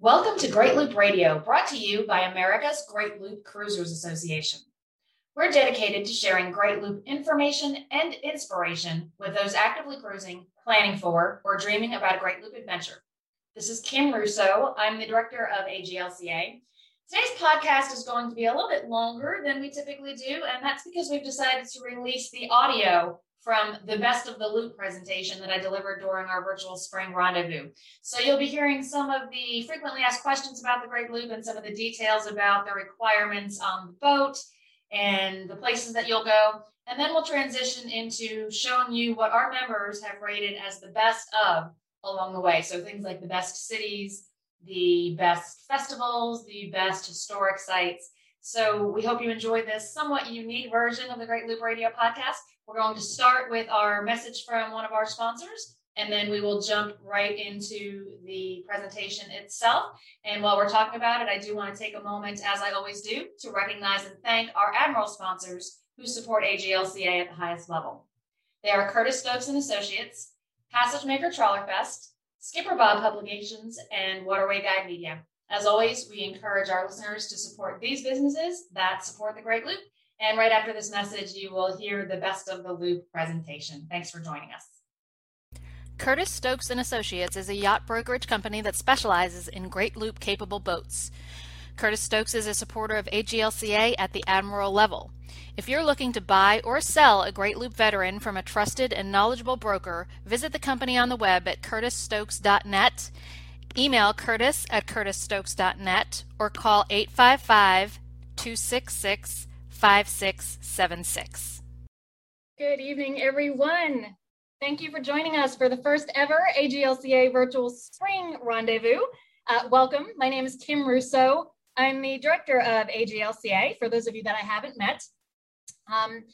Welcome to Great Loop Radio, brought to you by America's Great Loop Cruisers Association. We're dedicated to sharing Great Loop information and inspiration with those actively cruising, planning for, or dreaming about a Great Loop adventure. This is Kim Russo. I'm the director of AGLCA. Today's podcast is going to be a little bit longer than we typically do, and that's because we've decided to release the audio from the Best of the Loop presentation that I delivered during our virtual spring rendezvous. So you'll be hearing some of the frequently asked questions about the Great Loop and some of the details about the requirements on the boat and the places that you'll go. And then we'll transition into showing you what our members have rated as the best of along the way. So things like the best cities, the best festivals, the best historic sites. So we hope you enjoy this somewhat unique version of the Great Loop Radio podcast. We're going to start with our message from one of our sponsors, and then we will jump right into the presentation itself. And while we're talking about it, I do want to take a moment, as I always do, to recognize and thank our Admiral sponsors who support AGLCA at the highest level. They are Curtis Stokes and Associates, Passage Maker Trawlerfest, Skipper Bob Publications, and Waterway Guide Media. As always, we encourage our listeners to support these businesses that support the Great Loop and right after this message, you will hear the best of the loop presentation. Thanks for joining us. Curtis Stokes and Associates is a yacht brokerage company that specializes in great loop capable boats. Curtis Stokes is a supporter of AGLCA at the Admiral level. If you're looking to buy or sell a Great Loop veteran from a trusted and knowledgeable broker, visit the company on the web at curtisstokes.net, email curtis at curtisstokes.net, or call 855 266 5676. Good evening, everyone. Thank you for joining us for the first ever AGLCA Virtual Spring Rendezvous. Uh, welcome. My name is Kim Russo. I'm the director of AGLCA, for those of you that I haven't met. Um,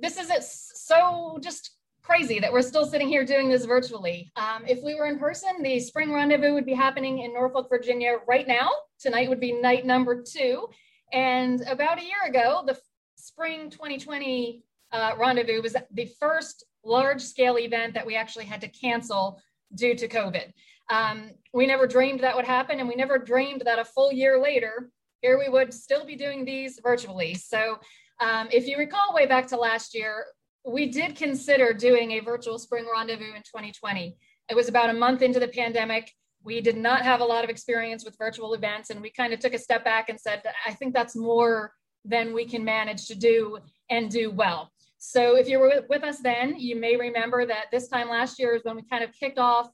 this is so just crazy that we're still sitting here doing this virtually. Um, if we were in person, the spring rendezvous would be happening in Norfolk, Virginia right now. Tonight would be night number two. And about a year ago, the spring 2020 uh, rendezvous was the first large scale event that we actually had to cancel due to COVID. Um, we never dreamed that would happen, and we never dreamed that a full year later, here we would still be doing these virtually. So, um, if you recall way back to last year, we did consider doing a virtual spring rendezvous in 2020. It was about a month into the pandemic we did not have a lot of experience with virtual events and we kind of took a step back and said i think that's more than we can manage to do and do well. So if you were with us then you may remember that this time last year is when we kind of kicked off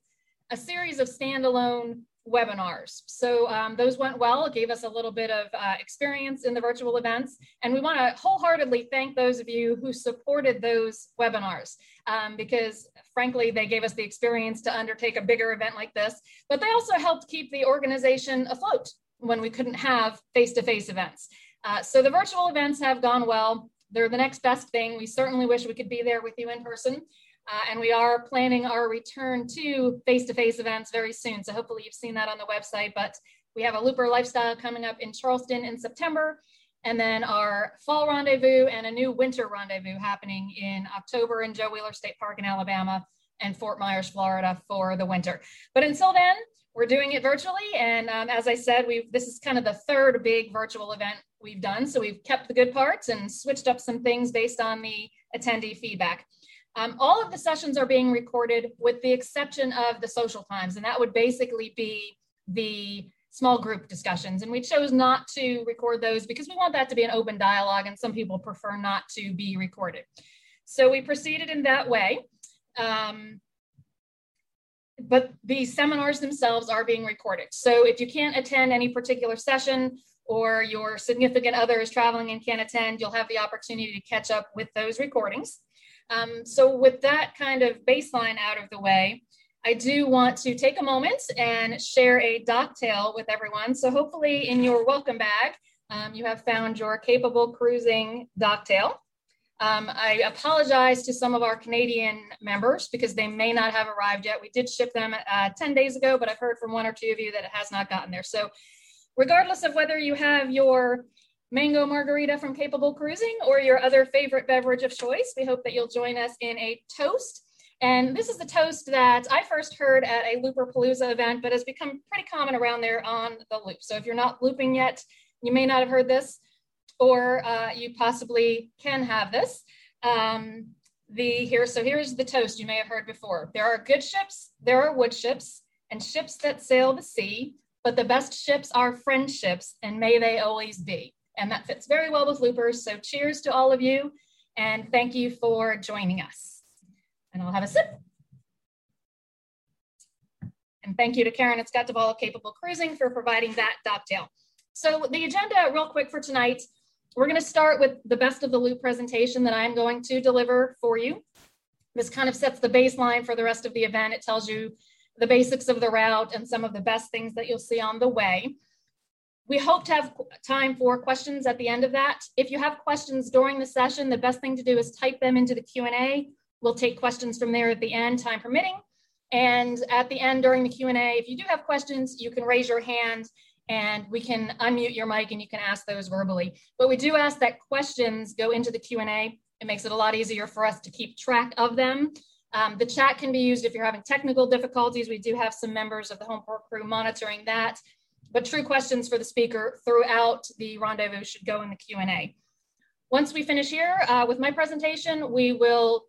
a series of standalone webinars. So um, those went well, gave us a little bit of uh, experience in the virtual events. And we want to wholeheartedly thank those of you who supported those webinars um, because frankly, they gave us the experience to undertake a bigger event like this, but they also helped keep the organization afloat when we couldn't have face-to-face events. Uh, so the virtual events have gone well. They're the next best thing. We certainly wish we could be there with you in person. Uh, and we are planning our return to face-to-face events very soon. So hopefully you've seen that on the website, but we have a Looper Lifestyle coming up in Charleston in September, and then our fall rendezvous and a new winter rendezvous happening in October in Joe Wheeler State Park in Alabama and Fort Myers, Florida for the winter. But until then, we're doing it virtually. And um, as I said, we've this is kind of the third big virtual event we've done. So we've kept the good parts and switched up some things based on the attendee feedback. Um, all of the sessions are being recorded with the exception of the social times, and that would basically be the small group discussions. And we chose not to record those because we want that to be an open dialogue, and some people prefer not to be recorded. So we proceeded in that way. Um, but the seminars themselves are being recorded. So if you can't attend any particular session or your significant other is traveling and can't attend, you'll have the opportunity to catch up with those recordings. Um, so with that kind of baseline out of the way, I do want to take a moment and share a docktail with everyone. So hopefully in your welcome bag, um, you have found your capable cruising docktail. Um, I apologize to some of our Canadian members because they may not have arrived yet. We did ship them uh, 10 days ago, but I've heard from one or two of you that it has not gotten there. So regardless of whether you have your mango margarita from Capable Cruising or your other favorite beverage of choice. We hope that you'll join us in a toast. And this is the toast that I first heard at a Looper Palooza event, but has become pretty common around there on the loop. So if you're not looping yet, you may not have heard this, or uh, you possibly can have this. Um, the here, so here's the toast you may have heard before. There are good ships, there are wood ships, and ships that sail the sea, but the best ships are friendships, and may they always be. And that fits very well with loopers. So cheers to all of you, and thank you for joining us. And I'll have a sip. And thank you to Karen at Scott Duvall Capable Cruising for providing that docktail. So the agenda real quick for tonight, we're gonna start with the best of the loop presentation that I'm going to deliver for you. This kind of sets the baseline for the rest of the event. It tells you the basics of the route and some of the best things that you'll see on the way. We hope to have time for questions at the end of that. If you have questions during the session, the best thing to do is type them into the Q&A. We'll take questions from there at the end, time permitting. And at the end during the Q&A, if you do have questions, you can raise your hand and we can unmute your mic and you can ask those verbally. But we do ask that questions go into the Q&A. It makes it a lot easier for us to keep track of them. Um, the chat can be used if you're having technical difficulties. We do have some members of the home port crew monitoring that. But true questions for the speaker throughout the rendezvous should go in the Q&A. Once we finish here uh, with my presentation, we will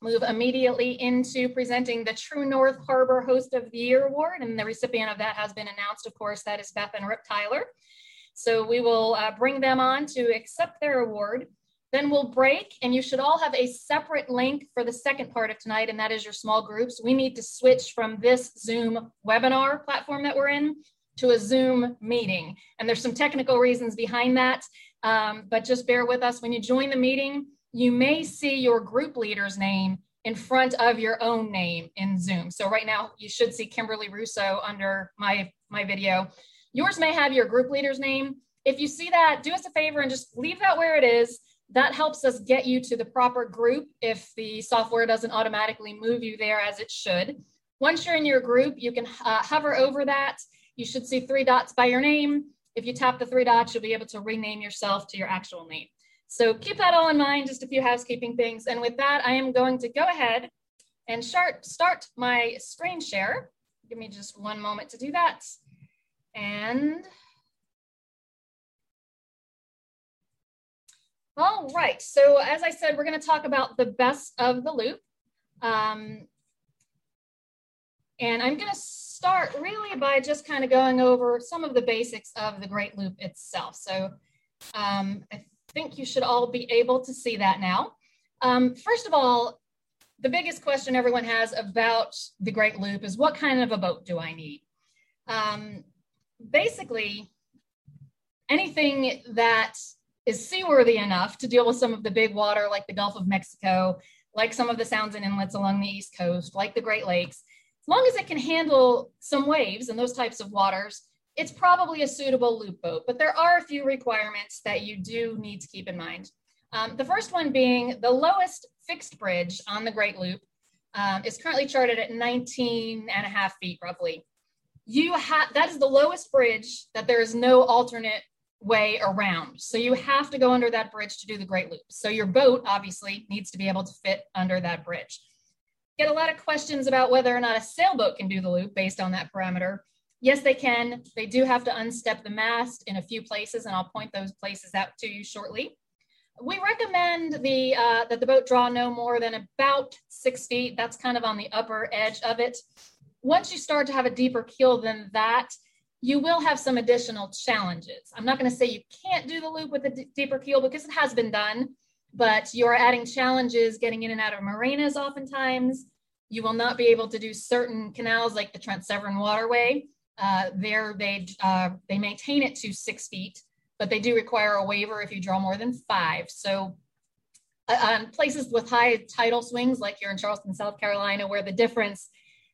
move immediately into presenting the True North Harbor Host of the Year Award. And the recipient of that has been announced, of course, that is Beth and Rip Tyler. So we will uh, bring them on to accept their award. Then we'll break, and you should all have a separate link for the second part of tonight, and that is your small groups. We need to switch from this Zoom webinar platform that we're in to a Zoom meeting. And there's some technical reasons behind that, um, but just bear with us. When you join the meeting, you may see your group leader's name in front of your own name in Zoom. So right now you should see Kimberly Russo under my, my video. Yours may have your group leader's name. If you see that, do us a favor and just leave that where it is. That helps us get you to the proper group if the software doesn't automatically move you there as it should. Once you're in your group, you can uh, hover over that. You should see three dots by your name. If you tap the three dots, you'll be able to rename yourself to your actual name. So keep that all in mind, just a few housekeeping things. And with that, I am going to go ahead and start, my screen share. Give me just one moment to do that. And all right, so as I said, we're gonna talk about the best of the loop. Um, and I'm gonna start really by just kind of going over some of the basics of the Great Loop itself. So um, I think you should all be able to see that now. Um, first of all, the biggest question everyone has about the Great Loop is what kind of a boat do I need? Um, basically, anything that is seaworthy enough to deal with some of the big water like the Gulf of Mexico, like some of the sounds and inlets along the East Coast, like the Great Lakes, long as it can handle some waves and those types of waters, it's probably a suitable loop boat, but there are a few requirements that you do need to keep in mind. Um, the first one being the lowest fixed bridge on the Great Loop um, is currently charted at 19 and a half feet roughly. You have that is the lowest bridge that there is no alternate way around. So you have to go under that bridge to do the Great Loop. So your boat obviously needs to be able to fit under that bridge. Get a lot of questions about whether or not a sailboat can do the loop based on that parameter. Yes, they can. They do have to unstep the mast in a few places, and I'll point those places out to you shortly. We recommend the uh, that the boat draw no more than about six feet. That's kind of on the upper edge of it. Once you start to have a deeper keel than that, you will have some additional challenges. I'm not going to say you can't do the loop with a d- deeper keel because it has been done, but you're adding challenges getting in and out of marinas oftentimes. You will not be able to do certain canals like the Trent Severn Waterway uh, there they uh, they maintain it to six feet, but they do require a waiver if you draw more than five. So uh, on places with high tidal swings, like here in Charleston, South Carolina, where the difference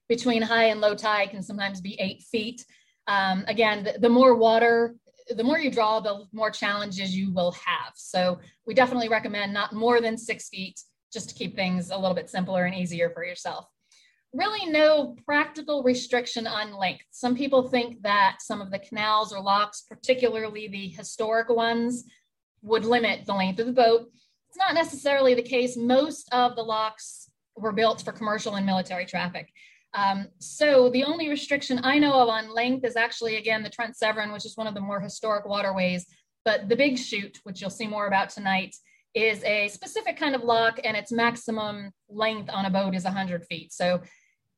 between high and low tide can sometimes be eight feet. Um, again, the, the more water, the more you draw, the more challenges you will have. So we definitely recommend not more than six feet just to keep things a little bit simpler and easier for yourself really no practical restriction on length. Some people think that some of the canals or locks, particularly the historic ones, would limit the length of the boat. It's not necessarily the case. Most of the locks were built for commercial and military traffic. Um, so the only restriction I know of on length is actually, again, the Trent Severn, which is one of the more historic waterways. But the big chute, which you'll see more about tonight, is a specific kind of lock and its maximum length on a boat is 100 feet. So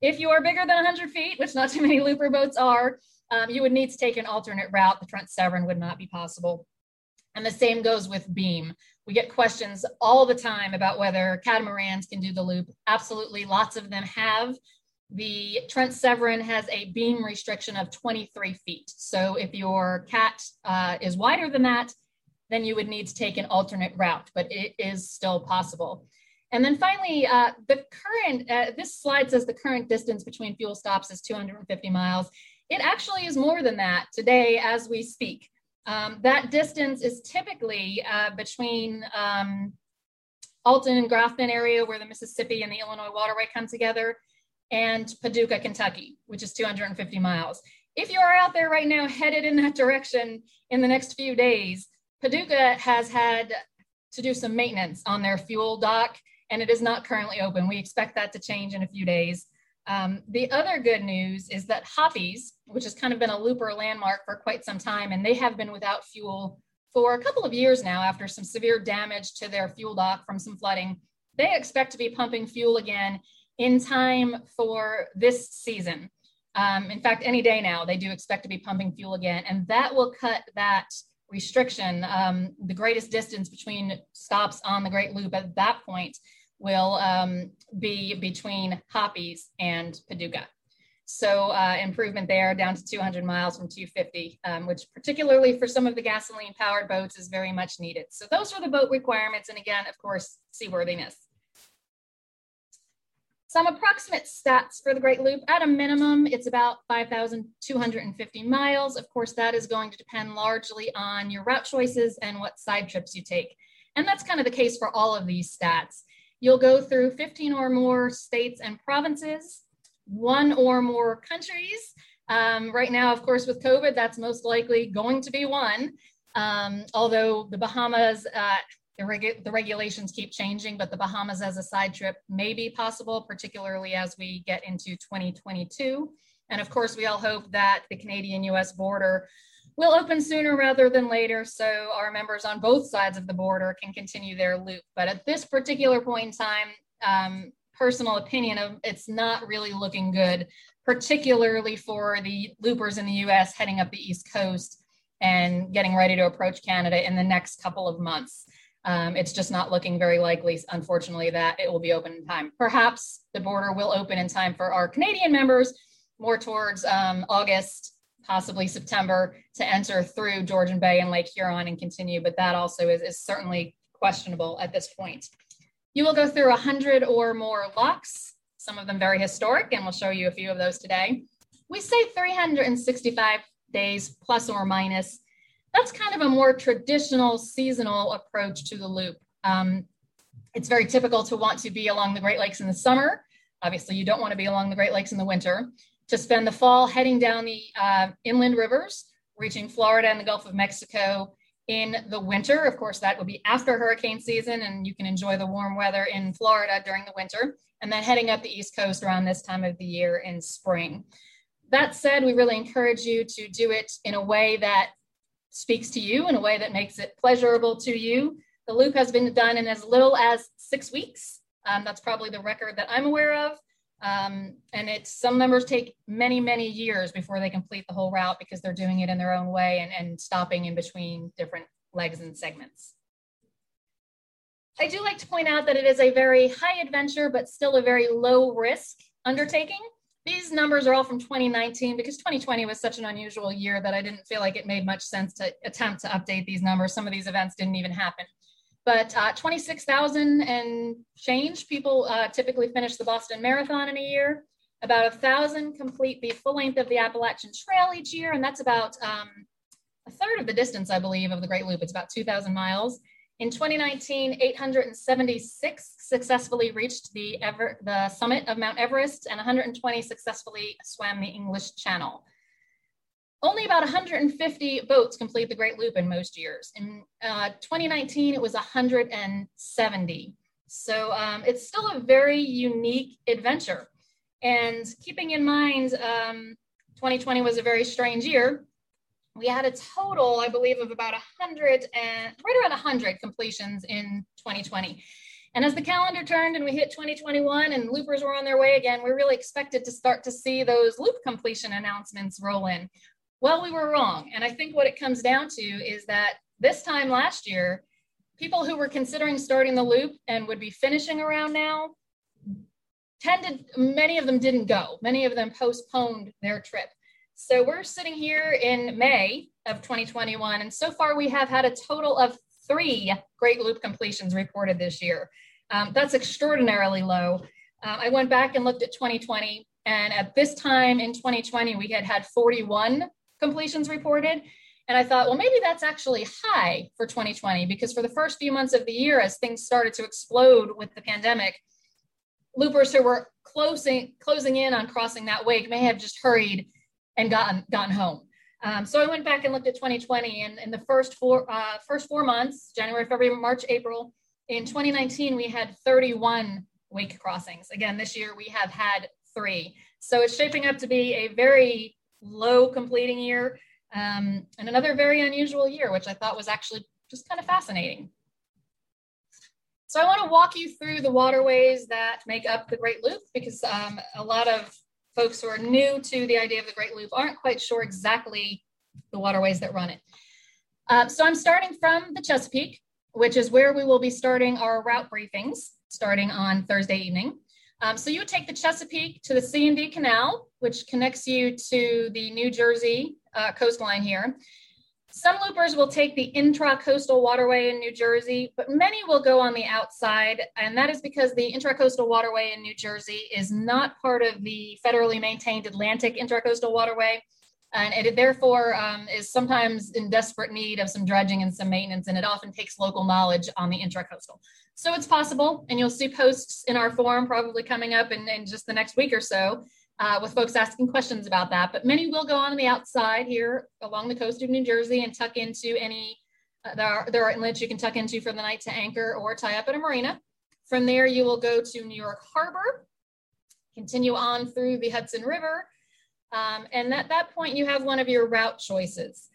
if you are bigger than 100 feet, which not too many looper boats are, um, you would need to take an alternate route. The Trent Severn would not be possible. And the same goes with beam. We get questions all the time about whether catamarans can do the loop. Absolutely, lots of them have. The Trent Severn has a beam restriction of 23 feet. So if your cat uh, is wider than that, then you would need to take an alternate route, but it is still possible. And then finally, uh, the current, uh, this slide says the current distance between fuel stops is 250 miles. It actually is more than that today as we speak. Um, that distance is typically uh, between um, Alton and Grafton area where the Mississippi and the Illinois waterway come together and Paducah, Kentucky, which is 250 miles. If you are out there right now headed in that direction in the next few days, Paducah has had to do some maintenance on their fuel dock, and it is not currently open. We expect that to change in a few days. Um, the other good news is that Hoppie's, which has kind of been a looper landmark for quite some time, and they have been without fuel for a couple of years now after some severe damage to their fuel dock from some flooding. They expect to be pumping fuel again in time for this season. Um, in fact, any day now, they do expect to be pumping fuel again, and that will cut that restriction, um, the greatest distance between stops on the Great Loop at that point will um, be between Hoppie's and Paducah. So uh, improvement there down to 200 miles from 250, um, which particularly for some of the gasoline powered boats is very much needed. So those are the boat requirements. And again, of course, seaworthiness. Some approximate stats for the Great Loop. At a minimum, it's about 5,250 miles. Of course, that is going to depend largely on your route choices and what side trips you take. And that's kind of the case for all of these stats. You'll go through 15 or more states and provinces, one or more countries. Um, right now, of course, with COVID, that's most likely going to be one. Um, although the Bahamas, uh, the, regu- the regulations keep changing, but the Bahamas as a side trip may be possible, particularly as we get into 2022. And of course, we all hope that the Canadian US border will open sooner rather than later so our members on both sides of the border can continue their loop. But at this particular point in time, um, personal opinion of it's not really looking good, particularly for the loopers in the US heading up the East Coast and getting ready to approach Canada in the next couple of months. Um, it's just not looking very likely, unfortunately, that it will be open in time. Perhaps the border will open in time for our Canadian members more towards um, August, possibly September, to enter through Georgian Bay and Lake Huron and continue, but that also is, is certainly questionable at this point. You will go through 100 or more locks, some of them very historic, and we'll show you a few of those today. We say 365 days plus or minus that's kind of a more traditional seasonal approach to the loop. Um, it's very typical to want to be along the Great Lakes in the summer. Obviously, you don't want to be along the Great Lakes in the winter. To spend the fall heading down the uh, inland rivers, reaching Florida and the Gulf of Mexico in the winter. Of course, that would be after hurricane season, and you can enjoy the warm weather in Florida during the winter, and then heading up the East Coast around this time of the year in spring. That said, we really encourage you to do it in a way that speaks to you in a way that makes it pleasurable to you. The loop has been done in as little as six weeks. Um, that's probably the record that I'm aware of. Um, and it's some members take many, many years before they complete the whole route because they're doing it in their own way and, and stopping in between different legs and segments. I do like to point out that it is a very high adventure, but still a very low risk undertaking. These numbers are all from 2019 because 2020 was such an unusual year that I didn't feel like it made much sense to attempt to update these numbers. Some of these events didn't even happen. But uh, 26,000 and change people uh, typically finish the Boston Marathon in a year. About a thousand complete the full length of the Appalachian Trail each year, and that's about um, a third of the distance, I believe, of the Great Loop. It's about 2,000 miles. In 2019, 876 successfully reached the, Ever- the summit of Mount Everest, and 120 successfully swam the English Channel. Only about 150 boats complete the Great Loop in most years. In uh, 2019, it was 170. So um, it's still a very unique adventure. And keeping in mind, um, 2020 was a very strange year. We had a total, I believe, of about 100 and right around 100 completions in 2020. And as the calendar turned and we hit 2021 and loopers were on their way again, we really expected to start to see those loop completion announcements roll in. Well, we were wrong. And I think what it comes down to is that this time last year, people who were considering starting the loop and would be finishing around now tended, many of them didn't go. Many of them postponed their trip. So we're sitting here in May of 2021, and so far we have had a total of three Great Loop completions reported this year. Um, that's extraordinarily low. Uh, I went back and looked at 2020, and at this time in 2020, we had had 41 completions reported. And I thought, well, maybe that's actually high for 2020 because for the first few months of the year, as things started to explode with the pandemic, loopers who were closing closing in on crossing that wake may have just hurried and gotten gotten home. Um, so I went back and looked at 2020, and in the first four uh, first four months, January, February, March, April, in 2019 we had 31 wake crossings. Again, this year we have had three. So it's shaping up to be a very low completing year um, and another very unusual year, which I thought was actually just kind of fascinating. So I want to walk you through the waterways that make up the Great Loop because um, a lot of folks who are new to the idea of the Great Loop aren't quite sure exactly the waterways that run it. Uh, so I'm starting from the Chesapeake, which is where we will be starting our route briefings starting on Thursday evening. Um, so you would take the Chesapeake to the C&D Canal, which connects you to the New Jersey uh, coastline here. Some loopers will take the intra-coastal waterway in New Jersey, but many will go on the outside, and that is because the intra-coastal waterway in New Jersey is not part of the federally maintained Atlantic intra-coastal waterway, and it therefore um, is sometimes in desperate need of some dredging and some maintenance, and it often takes local knowledge on the intra-coastal. So it's possible, and you'll see posts in our forum probably coming up in, in just the next week or so uh, with folks asking questions about that. But many will go on the outside here along the coast of New Jersey and tuck into any, uh, there, are, there are inlets you can tuck into for the night to anchor or tie up at a marina. From there, you will go to New York Harbor, continue on through the Hudson River. Um, and at that point, you have one of your route choices.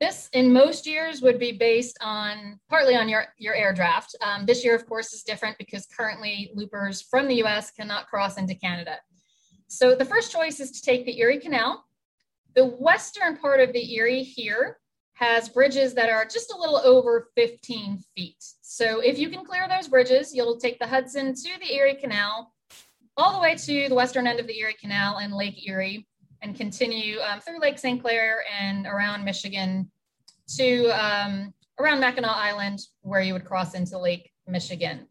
This, in most years, would be based on partly on your, your air draft. Um, this year, of course, is different because currently loopers from the US cannot cross into Canada. So the first choice is to take the Erie Canal. The western part of the Erie here has bridges that are just a little over 15 feet. So if you can clear those bridges, you'll take the Hudson to the Erie Canal, all the way to the western end of the Erie Canal and Lake Erie, and continue um, through Lake St. Clair and around Michigan to um, around Mackinac Island, where you would cross into Lake Michigan.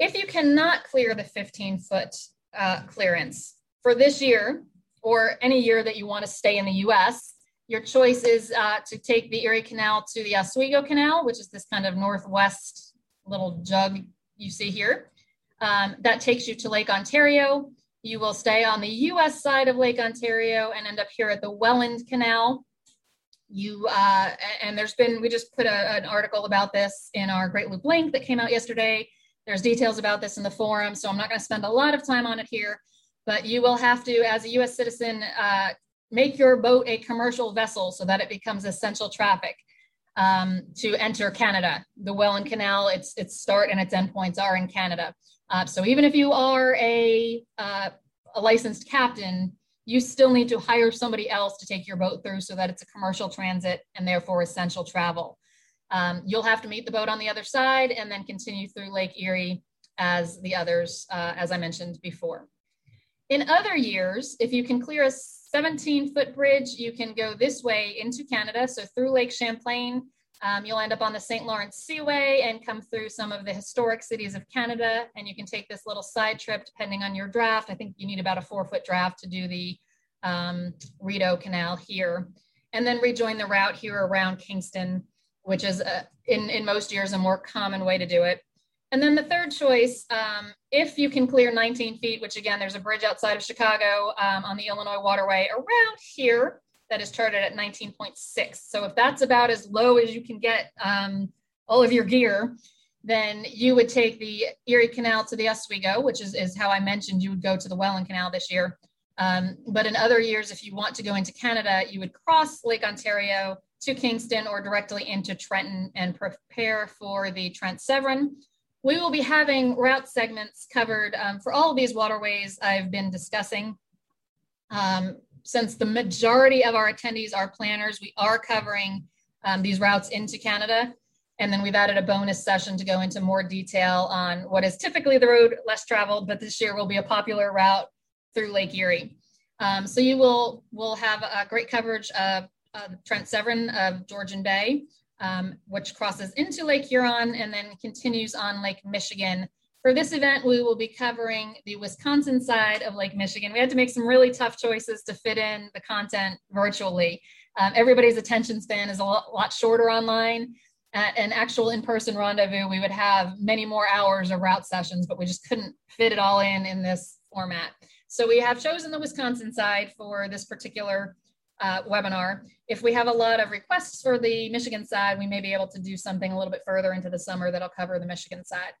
If you cannot clear the 15 foot uh, clearance. For this year, or any year that you want to stay in the US, your choice is uh, to take the Erie Canal to the Oswego Canal, which is this kind of northwest little jug you see here. Um, that takes you to Lake Ontario. You will stay on the US side of Lake Ontario and end up here at the Welland Canal. You uh, and there's been we just put a, an article about this in our Great Loop link that came out yesterday. There's details about this in the forum, so I'm not going to spend a lot of time on it here, but you will have to, as a US citizen, uh, make your boat a commercial vessel so that it becomes essential traffic um, to enter Canada. The Welland Canal, its, its start and its endpoints are in Canada. Uh, so even if you are a, uh, a licensed captain, you still need to hire somebody else to take your boat through so that it's a commercial transit and therefore essential travel. Um, you'll have to meet the boat on the other side and then continue through Lake Erie as the others, uh, as I mentioned before. In other years, if you can clear a 17 foot bridge, you can go this way into Canada. So through Lake Champlain, um, you'll end up on the St. Lawrence Seaway and come through some of the historic cities of Canada. And you can take this little side trip depending on your draft. I think you need about a four foot draft to do the um, Rideau Canal here. And then rejoin the route here around Kingston which is a, in, in most years a more common way to do it. And then the third choice, um, if you can clear 19 feet, which again, there's a bridge outside of Chicago um, on the Illinois waterway around here that is charted at 19.6. So if that's about as low as you can get um, all of your gear, then you would take the Erie Canal to the Oswego, which is, is how I mentioned you would go to the Welland Canal this year. Um, but in other years, if you want to go into Canada, you would cross Lake Ontario to Kingston or directly into Trenton and prepare for the Trent Severn. We will be having route segments covered um, for all of these waterways I've been discussing. Um, since the majority of our attendees are planners, we are covering um, these routes into Canada. And then we've added a bonus session to go into more detail on what is typically the road less traveled, but this year will be a popular route through Lake Erie. Um, so you will will have a great coverage of, of Trent Severn of Georgian Bay, um, which crosses into Lake Huron and then continues on Lake Michigan. For this event, we will be covering the Wisconsin side of Lake Michigan. We had to make some really tough choices to fit in the content virtually. Um, everybody's attention span is a lot, lot shorter online. At an actual in-person rendezvous, we would have many more hours of route sessions, but we just couldn't fit it all in in this format. So we have chosen the Wisconsin side for this particular uh, webinar. If we have a lot of requests for the Michigan side, we may be able to do something a little bit further into the summer that'll cover the Michigan side.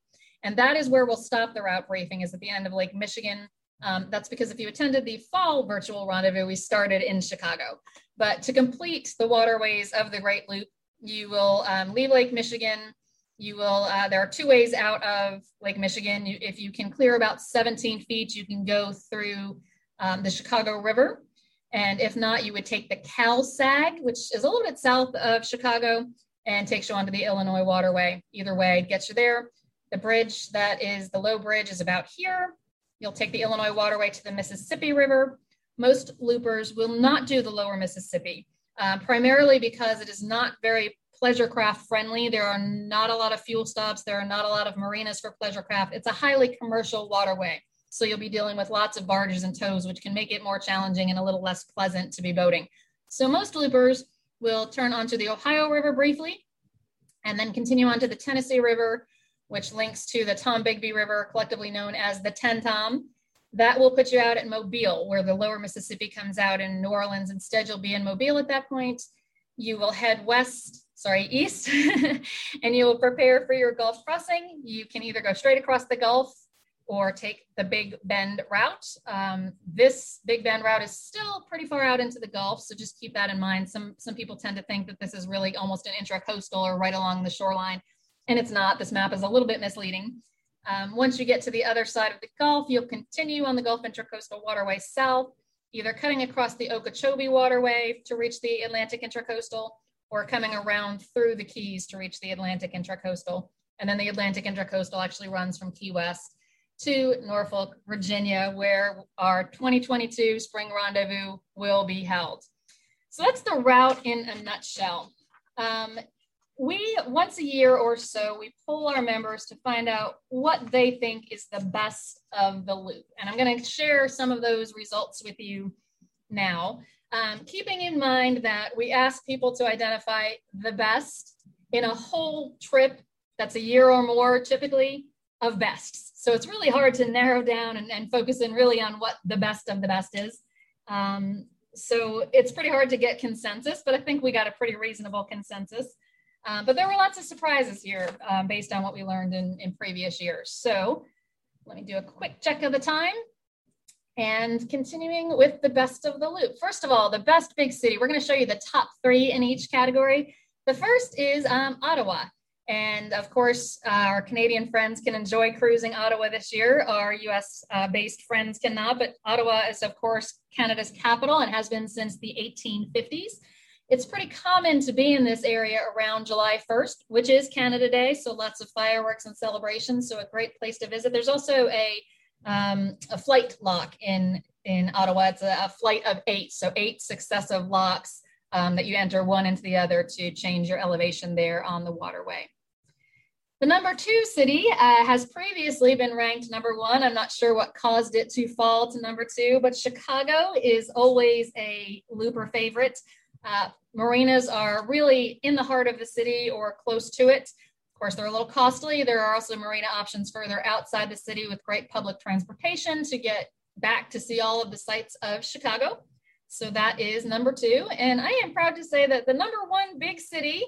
And that is where we'll stop the route briefing is at the end of Lake Michigan. Um, that's because if you attended the fall virtual rendezvous, we started in Chicago. But to complete the waterways of the Great Loop, you will um, leave Lake Michigan, you will, uh, there are two ways out of Lake Michigan. You, if you can clear about 17 feet, you can go through um, the Chicago River. And if not, you would take the CalSag, which is a little bit south of Chicago and takes you onto the Illinois waterway. Either way, it gets you there. The bridge that is the low bridge is about here. You'll take the Illinois waterway to the Mississippi River. Most loopers will not do the lower Mississippi, uh, primarily because it is not very pleasure craft friendly. There are not a lot of fuel stops. There are not a lot of marinas for pleasure craft. It's a highly commercial waterway. So you'll be dealing with lots of barges and tows, which can make it more challenging and a little less pleasant to be boating. So most loopers will turn onto the Ohio River briefly and then continue onto the Tennessee River, which links to the Tom Tombigbee River, collectively known as the Tenn-Tom. That will put you out at Mobile, where the lower Mississippi comes out in New Orleans. Instead, you'll be in Mobile at that point. You will head west sorry, east, and you will prepare for your Gulf crossing. You can either go straight across the Gulf or take the Big Bend route. Um, this Big Bend route is still pretty far out into the Gulf, so just keep that in mind. Some, some people tend to think that this is really almost an intracoastal or right along the shoreline, and it's not. This map is a little bit misleading. Um, once you get to the other side of the Gulf, you'll continue on the Gulf Intracoastal Waterway south, either cutting across the Okeechobee Waterway to reach the Atlantic Intracoastal or coming around through the Keys to reach the Atlantic Intracoastal. And then the Atlantic Intracoastal actually runs from Key West to Norfolk, Virginia, where our 2022 spring rendezvous will be held. So that's the route in a nutshell. Um, we, once a year or so, we poll our members to find out what they think is the best of the loop. And I'm going to share some of those results with you now. Um, keeping in mind that we ask people to identify the best in a whole trip that's a year or more typically of bests. So it's really hard to narrow down and, and focus in really on what the best of the best is. Um, so it's pretty hard to get consensus, but I think we got a pretty reasonable consensus. Uh, but there were lots of surprises here um, based on what we learned in, in previous years. So let me do a quick check of the time. And continuing with the best of the loop. First of all, the best big city. We're going to show you the top three in each category. The first is um, Ottawa. And of course, uh, our Canadian friends can enjoy cruising Ottawa this year. Our US uh, based friends cannot, but Ottawa is, of course, Canada's capital and has been since the 1850s. It's pretty common to be in this area around July 1st, which is Canada Day. So lots of fireworks and celebrations. So a great place to visit. There's also a um, a flight lock in in Ottawa. It's a, a, flight of eight, so eight successive locks um, that you enter one into the other to change your elevation there on the waterway. The number two city uh, has previously been ranked number one. I'm not sure what caused it to fall to number two, but Chicago is always a looper favorite. Uh, marinas are really in the heart of the city or close to it Of course, they're a little costly. There are also marina options further outside the city with great public transportation to get back to see all of the sights of Chicago. So that is number two. And I am proud to say that the number one big city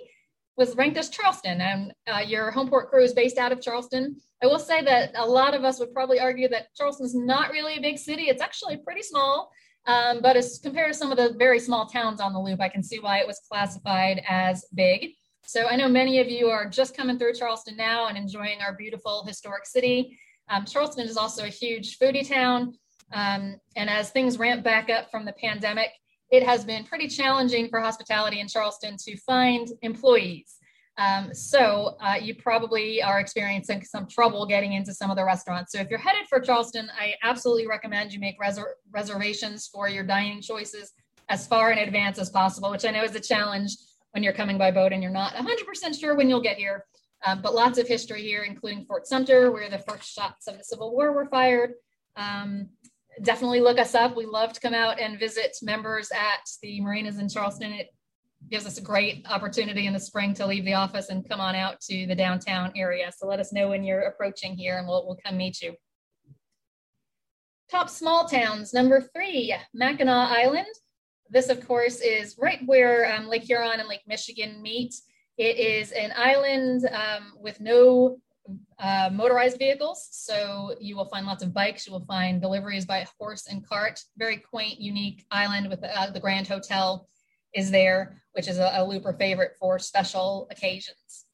was ranked as Charleston, and uh, your homeport crew is based out of Charleston. I will say that a lot of us would probably argue that Charleston's not really a big city. It's actually pretty small, um, but as compared to some of the very small towns on the loop, I can see why it was classified as big. So I know many of you are just coming through Charleston now and enjoying our beautiful historic city. Um, Charleston is also a huge foodie town. Um, and as things ramp back up from the pandemic, it has been pretty challenging for hospitality in Charleston to find employees. Um, so uh, you probably are experiencing some trouble getting into some of the restaurants. So if you're headed for Charleston, I absolutely recommend you make reser- reservations for your dining choices as far in advance as possible, which I know is a challenge when you're coming by boat and you're not 100% sure when you'll get here. Um, but lots of history here, including Fort Sumter, where the first shots of the Civil War were fired. Um, definitely look us up. We love to come out and visit members at the marinas in Charleston. It gives us a great opportunity in the spring to leave the office and come on out to the downtown area. So let us know when you're approaching here and we'll, we'll come meet you. Top small towns, number three, Mackinac Island. This, of course, is right where um, Lake Huron and Lake Michigan meet. It is an island um, with no uh, motorized vehicles. So you will find lots of bikes. You will find deliveries by horse and cart. Very quaint, unique island with the, uh, the Grand Hotel is there, which is a, a looper favorite for special occasions.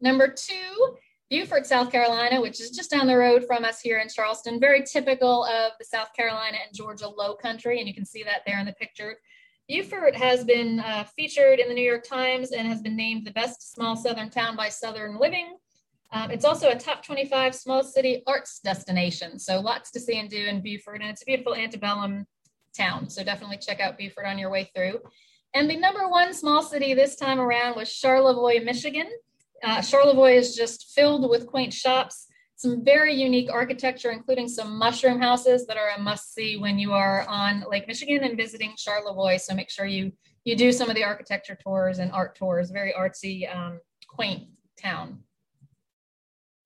Number two, Beaufort, South Carolina, which is just down the road from us here in Charleston. Very typical of the South Carolina and Georgia low country, and you can see that there in the picture. Beaufort has been uh, featured in the New York Times and has been named the best small southern town by Southern Living. Um, it's also a top 25 small city arts destination. So lots to see and do in Beaufort, and it's a beautiful antebellum town. So definitely check out Beaufort on your way through. And the number one small city this time around was Charlevoix, Michigan. Uh, Charlevoix is just filled with quaint shops, some very unique architecture, including some mushroom houses that are a must see when you are on Lake Michigan and visiting Charlevoix. So make sure you you do some of the architecture tours and art tours. Very artsy, um, quaint town.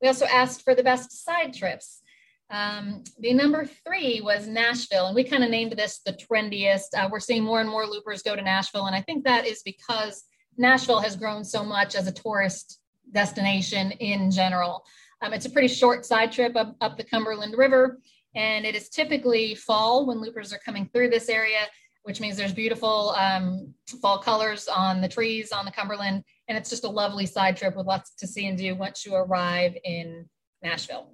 We also asked for the best side trips. Um, the number three was Nashville, and we kind of named this the trendiest. Uh, we're seeing more and more loopers go to Nashville, and I think that is because Nashville has grown so much as a tourist destination in general. Um, it's a pretty short side trip up, up the Cumberland River, and it is typically fall when loopers are coming through this area, which means there's beautiful um, fall colors on the trees on the Cumberland, and it's just a lovely side trip with lots to see and do once you arrive in Nashville.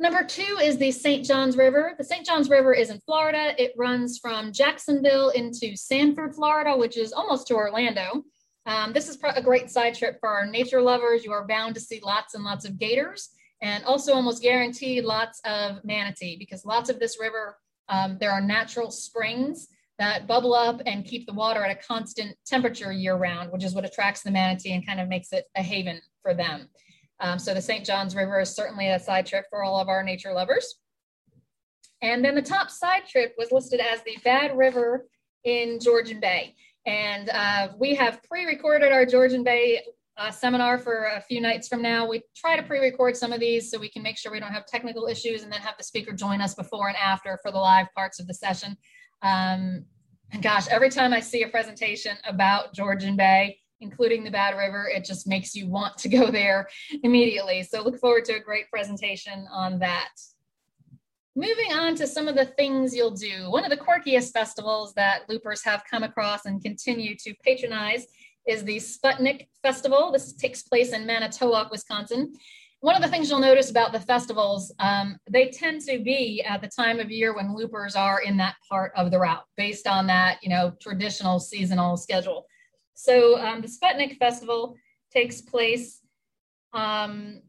Number two is the St. Johns River. The St. Johns River is in Florida. It runs from Jacksonville into Sanford, Florida, which is almost to Orlando. Um, this is a great side trip for our nature lovers. You are bound to see lots and lots of gators and also almost guaranteed lots of manatee because lots of this river, um, there are natural springs that bubble up and keep the water at a constant temperature year round, which is what attracts the manatee and kind of makes it a haven for them. Um, so the St. Johns River is certainly a side trip for all of our nature lovers. And then the top side trip was listed as the Bad River in Georgian Bay. And uh, we have pre-recorded our Georgian Bay uh, seminar for a few nights from now. We try to pre-record some of these so we can make sure we don't have technical issues and then have the speaker join us before and after for the live parts of the session. Um, and gosh, every time I see a presentation about Georgian Bay, including the Bad River, it just makes you want to go there immediately. So look forward to a great presentation on that. Moving on to some of the things you'll do. One of the quirkiest festivals that loopers have come across and continue to patronize is the Sputnik Festival. This takes place in Manitowoc, Wisconsin. One of the things you'll notice about the festivals, um, they tend to be at the time of year when loopers are in that part of the route, based on that, you know, traditional seasonal schedule. So um, the Sputnik Festival takes place, um,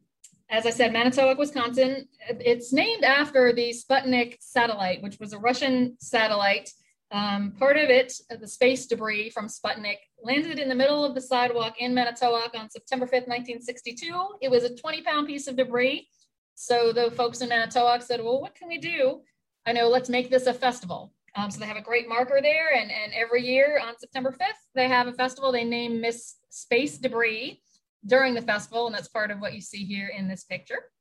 as I said, Manitowoc, Wisconsin. It's named after the Sputnik satellite, which was a Russian satellite. Um, part of it, uh, the space debris from Sputnik, landed in the middle of the sidewalk in Manitowoc on September 5th, 1962. It was a 20 pound piece of debris. So the folks in Manitowoc said, well, what can we do? I know, let's make this a festival. Um, so they have a great marker there, and, and every year on September 5th, they have a festival. They name Miss Space Debris during the festival, and that's part of what you see here in this picture.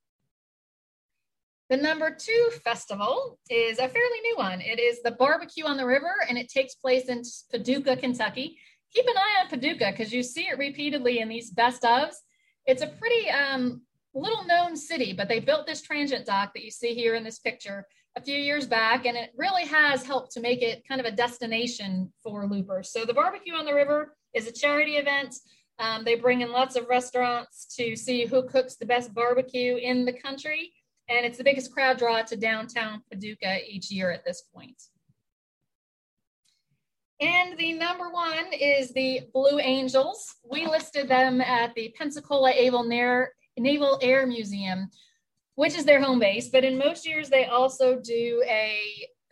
The number two festival is a fairly new one. It is the Barbecue on the River, and it takes place in Paducah, Kentucky. keep an eye on Paducah because you see it repeatedly in these best ofs. It's a pretty um, little known city, but they built this transient dock that you see here in this picture a few years back, and it really has helped to make it kind of a destination for loopers. So the barbecue on the river is a charity event. Um, they bring in lots of restaurants to see who cooks the best barbecue in the country, and it's the biggest crowd draw to downtown Paducah each year at this point. And the number one is the Blue Angels. We listed them at the Pensacola Naval Air Museum which is their home base. But in most years, they also do a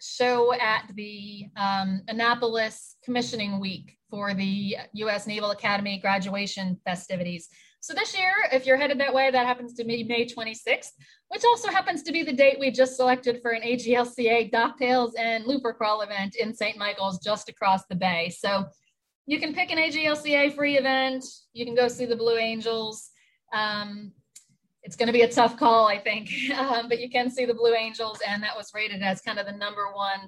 show at the um, Annapolis Commissioning Week for the U.S. Naval Academy graduation festivities. So this year, if you're headed that way, that happens to be May 26th, which also happens to be the date we just selected for an AGLCA Docktails and Looper Crawl event in St. Michael's just across the bay. So you can pick an AGLCA free event. You can go see the Blue Angels. Um, it's going to be a tough call, I think. Um, but you can see the Blue Angels, and that was rated as kind of the number one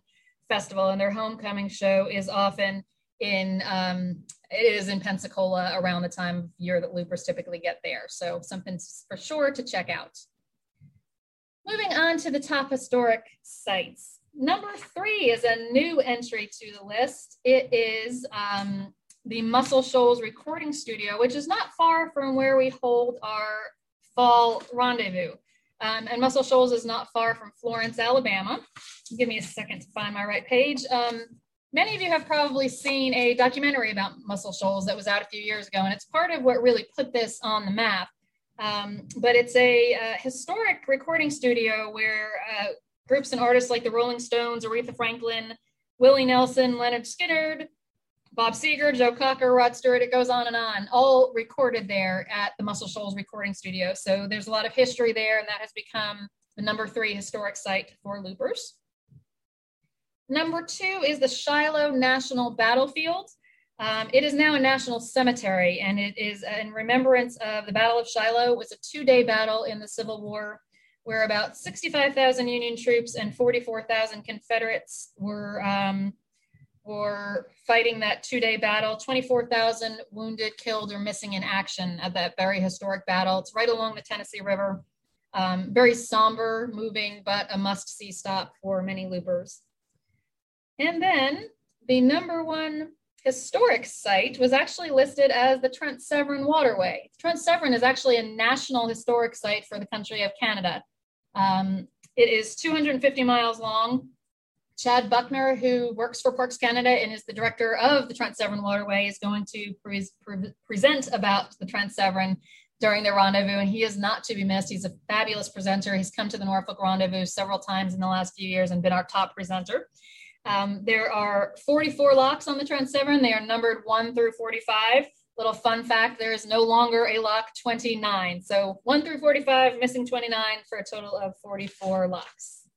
festival. And their homecoming show is often in um, it is in Pensacola around the time of year that loopers typically get there. So something for sure to check out. Moving on to the top historic sites. Number three is a new entry to the list. It is um, the Muscle Shoals Recording Studio, which is not far from where we hold our fall rendezvous. Um, and Muscle Shoals is not far from Florence, Alabama. Give me a second to find my right page. Um, many of you have probably seen a documentary about Muscle Shoals that was out a few years ago, and it's part of what really put this on the map. Um, but it's a, a, historic recording studio where uh, groups and artists like the Rolling Stones, Aretha Franklin, Willie Nelson, Lynyrd Skynyrd, Bob Seger, Joe Cocker, Rod Stewart, it goes on and on, all recorded there at the Muscle Shoals Recording Studio. So there's a lot of history there, and that has become the number three historic site for loopers. Number two is the Shiloh National Battlefield. Um, it is now a national cemetery, and it is in remembrance of the Battle of Shiloh. It was a two-day battle in the Civil War where about 65,000 Union troops and 44,000 Confederates were um, for fighting that two day battle 24,000 wounded, killed, or missing in action at that very historic battle. It's right along the Tennessee River. Um, very somber, moving, but a must see stop for many loopers. And then the number one historic site was actually listed as the Trent Severn Waterway. Trent Severn is actually a national historic site for the country of Canada. Um, it is 250 miles long, Chad Buckner, who works for Parks Canada and is the director of the Trent Severn Waterway, is going to pre- pre- present about the Trent Severn during the rendezvous, and he is not to be missed. He's a fabulous presenter. He's come to the Norfolk Rendezvous several times in the last few years and been our top presenter. Um, there are 44 locks on the Trent Severn. They are numbered 1 through 45. Little fun fact there is no longer a lock 29. So 1 through 45, missing 29 for a total of 44 locks.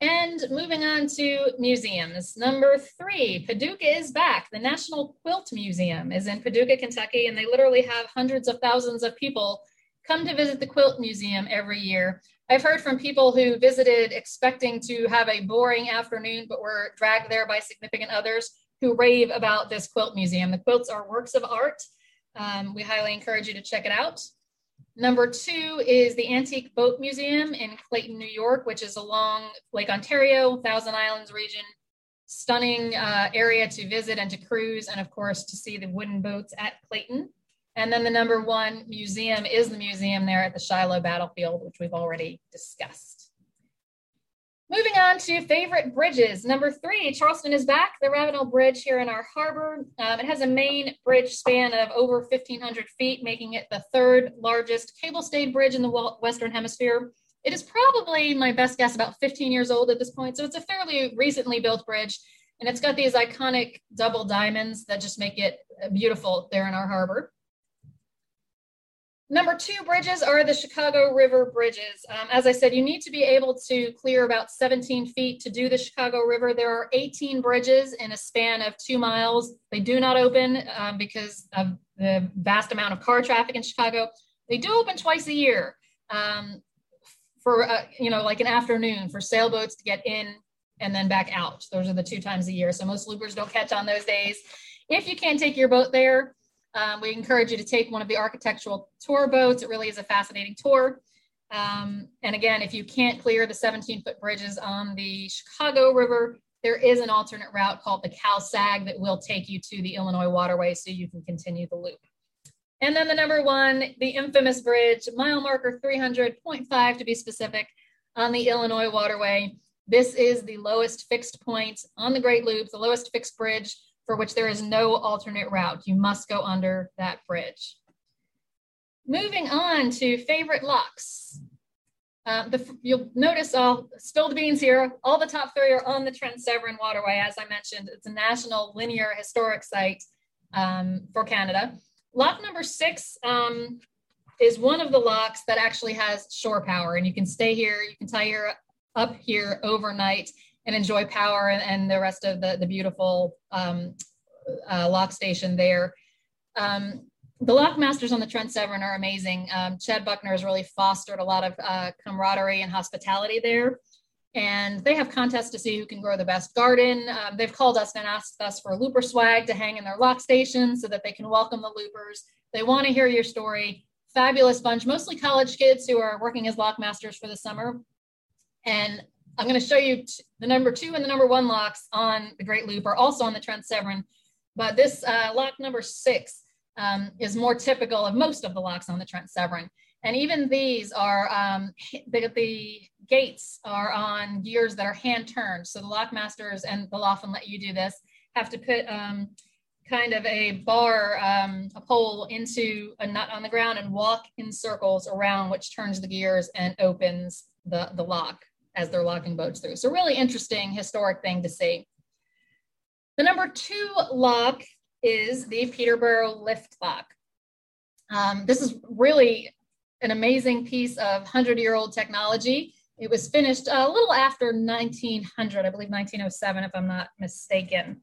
And moving on to museums. Number three, Paducah is back. The National Quilt Museum is in Paducah, Kentucky, and they literally have hundreds of thousands of people come to visit the Quilt Museum every year. I've heard from people who visited expecting to have a boring afternoon, but were dragged there by significant others who rave about this quilt museum. The quilts are works of art. Um, we highly encourage you to check it out. Number two is the Antique Boat Museum in Clayton, New York, which is along Lake Ontario, Thousand Islands region. Stunning uh, area to visit and to cruise, and of course, to see the wooden boats at Clayton. And then the number one museum is the museum there at the Shiloh Battlefield, which we've already discussed. Moving on to favorite bridges. Number three, Charleston is back. The Ravenel Bridge here in our harbor. Um, it has a main bridge span of over 1,500 feet, making it the third largest cable stayed bridge in the Western Hemisphere. It is probably my best guess about 15 years old at this point. So it's a fairly recently built bridge. And it's got these iconic double diamonds that just make it beautiful there in our harbor. Number two bridges are the Chicago River bridges. Um, as I said, you need to be able to clear about 17 feet to do the Chicago River. There are 18 bridges in a span of two miles. They do not open um, because of the vast amount of car traffic in Chicago. They do open twice a year um, for, uh, you know, like an afternoon for sailboats to get in and then back out. Those are the two times a year. So most loopers don't catch on those days. if you can't take your boat there, um, we encourage you to take one of the architectural tour boats. It really is a fascinating tour. Um, and again, if you can't clear the 17 foot bridges on the Chicago River, there is an alternate route called the CalSag that will take you to the Illinois waterway so you can continue the loop. And then the number one, the infamous bridge, mile marker 300.5 to be specific, on the Illinois waterway. This is the lowest fixed point on the Great Loop, the lowest fixed bridge for which there is no alternate route. You must go under that bridge. Moving on to favorite locks. Uh, the, you'll notice I'll spill the beans here. All the top three are on the Trent Severn Waterway. As I mentioned, it's a national linear historic site um, for Canada. Lock number six um, is one of the locks that actually has shore power, and you can stay here. You can tie your up here overnight and enjoy power and, and the rest of the, the beautiful um, uh, lock station there. Um, the lock masters on the Trent Severn are amazing. Um, Chad Buckner has really fostered a lot of uh, camaraderie and hospitality there. And they have contests to see who can grow the best garden. Um, they've called us and asked us for looper swag to hang in their lock station so that they can welcome the loopers. They want to hear your story. Fabulous bunch, mostly college kids who are working as lock masters for the summer. And I'm going to show you t- the number two and the number one locks on the Great Loop are also on the Trent Severn. But this uh, lock number six um, is more typical of most of the locks on the Trent Severn. And even these are, um, the, the gates are on gears that are hand turned. So the lock masters, and they'll often let you do this, have to put um, kind of a bar, um, a pole into a nut on the ground and walk in circles around, which turns the gears and opens the, the lock as they're locking boats through. So really interesting historic thing to see. The number two lock is the Peterborough lift lock. Um, this is really an amazing piece of 100 year old technology. It was finished a little after 1900, I believe 1907, if I'm not mistaken.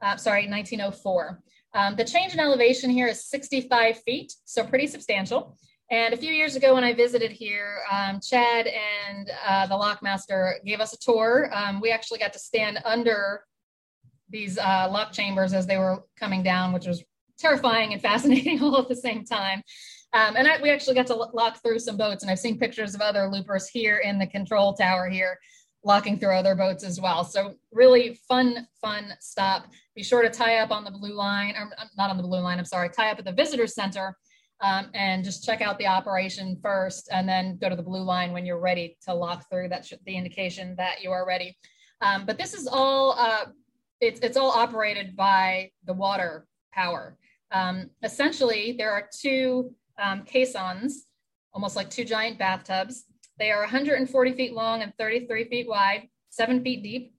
Uh, sorry, 1904. Um, the change in elevation here is 65 feet, so pretty substantial. And a few years ago, when I visited here, um, Chad and uh, the lockmaster gave us a tour. Um, we actually got to stand under these uh, lock chambers as they were coming down, which was terrifying and fascinating all at the same time. Um, and I, we actually got to lock through some boats, and I've seen pictures of other loopers here in the control tower here, locking through other boats as well. So really fun, fun stop. Be sure to tie up on the blue line, or not on the blue line. I'm sorry, tie up at the visitor center, um, and just check out the operation first, and then go to the blue line when you're ready to lock through. That's the indication that you are ready. Um, but this is all uh, it's it's all operated by the water power. Um, essentially, there are two um, caissons, almost like two giant bathtubs. They are 140 feet long and 33 feet wide, seven feet deep.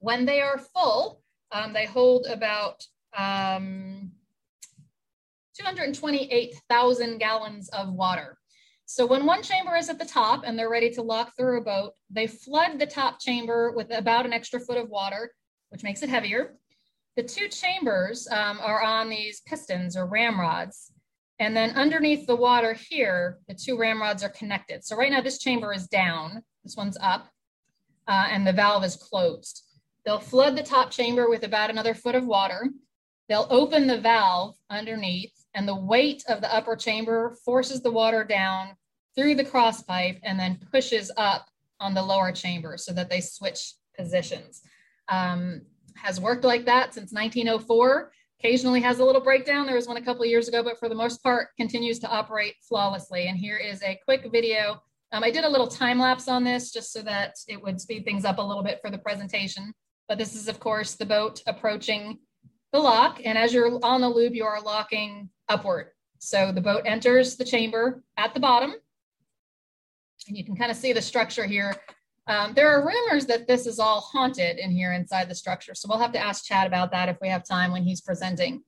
When they are full, um, they hold about um, 228,000 gallons of water. So when one chamber is at the top and they're ready to lock through a boat, they flood the top chamber with about an extra foot of water, which makes it heavier. The two chambers um, are on these pistons or ramrods. And then underneath the water here, the two ramrods are connected. So right now this chamber is down, this one's up, uh, and the valve is closed. They'll flood the top chamber with about another foot of water. They'll open the valve underneath, and the weight of the upper chamber forces the water down through the cross pipe and then pushes up on the lower chamber so that they switch positions. Um, has worked like that since 1904 occasionally has a little breakdown. There was one a couple years ago, but for the most part continues to operate flawlessly. And here is a quick video. Um, I did a little time lapse on this just so that it would speed things up a little bit for the presentation. But this is of course the boat approaching the lock. And as you're on the loop, you are locking upward. So the boat enters the chamber at the bottom. And you can kind of see the structure here. Um, there are rumors that this is all haunted in here inside the structure. So we'll have to ask Chad about that if we have time when he's presenting.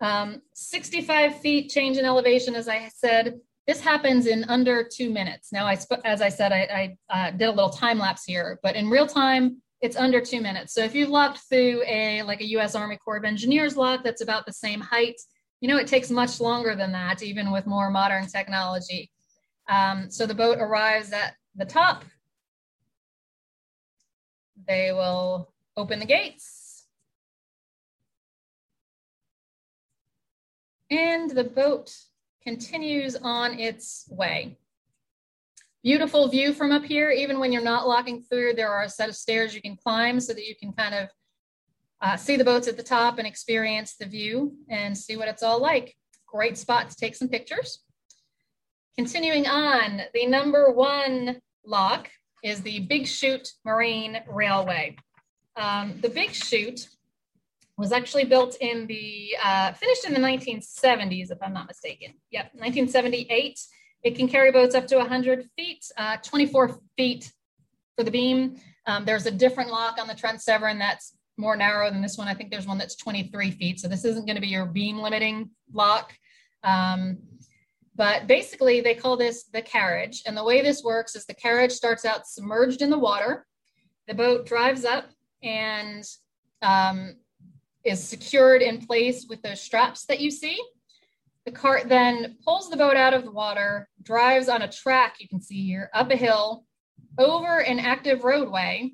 Um, 65 feet change in elevation, as I said, this happens in under two minutes. Now, I as I said, I, I uh, did a little time lapse here, but in real time, it's under two minutes. So if you've locked through a like a U.S. Army Corps of Engineers lock that's about the same height, you know it takes much longer than that, even with more modern technology. Um, so the boat arrives at the top they will open the gates. And the boat continues on its way. Beautiful view from up here. Even when you're not locking through, there are a set of stairs you can climb so that you can kind of uh, see the boats at the top and experience the view and see what it's all like. Great spot to take some pictures. Continuing on, the number one lock is the Big Chute Marine Railway. Um, the Big Chute was actually built in the, uh, finished in the 1970s, if I'm not mistaken. Yep, 1978. It can carry boats up to 100 feet, uh, 24 feet for the beam. Um, there's a different lock on the Trent Severn that's more narrow than this one. I think there's one that's 23 feet. So this isn't going to be your beam limiting lock. Um, but basically, they call this the carriage. And the way this works is the carriage starts out submerged in the water. The boat drives up and um, is secured in place with those straps that you see. The cart then pulls the boat out of the water, drives on a track you can see here up a hill, over an active roadway,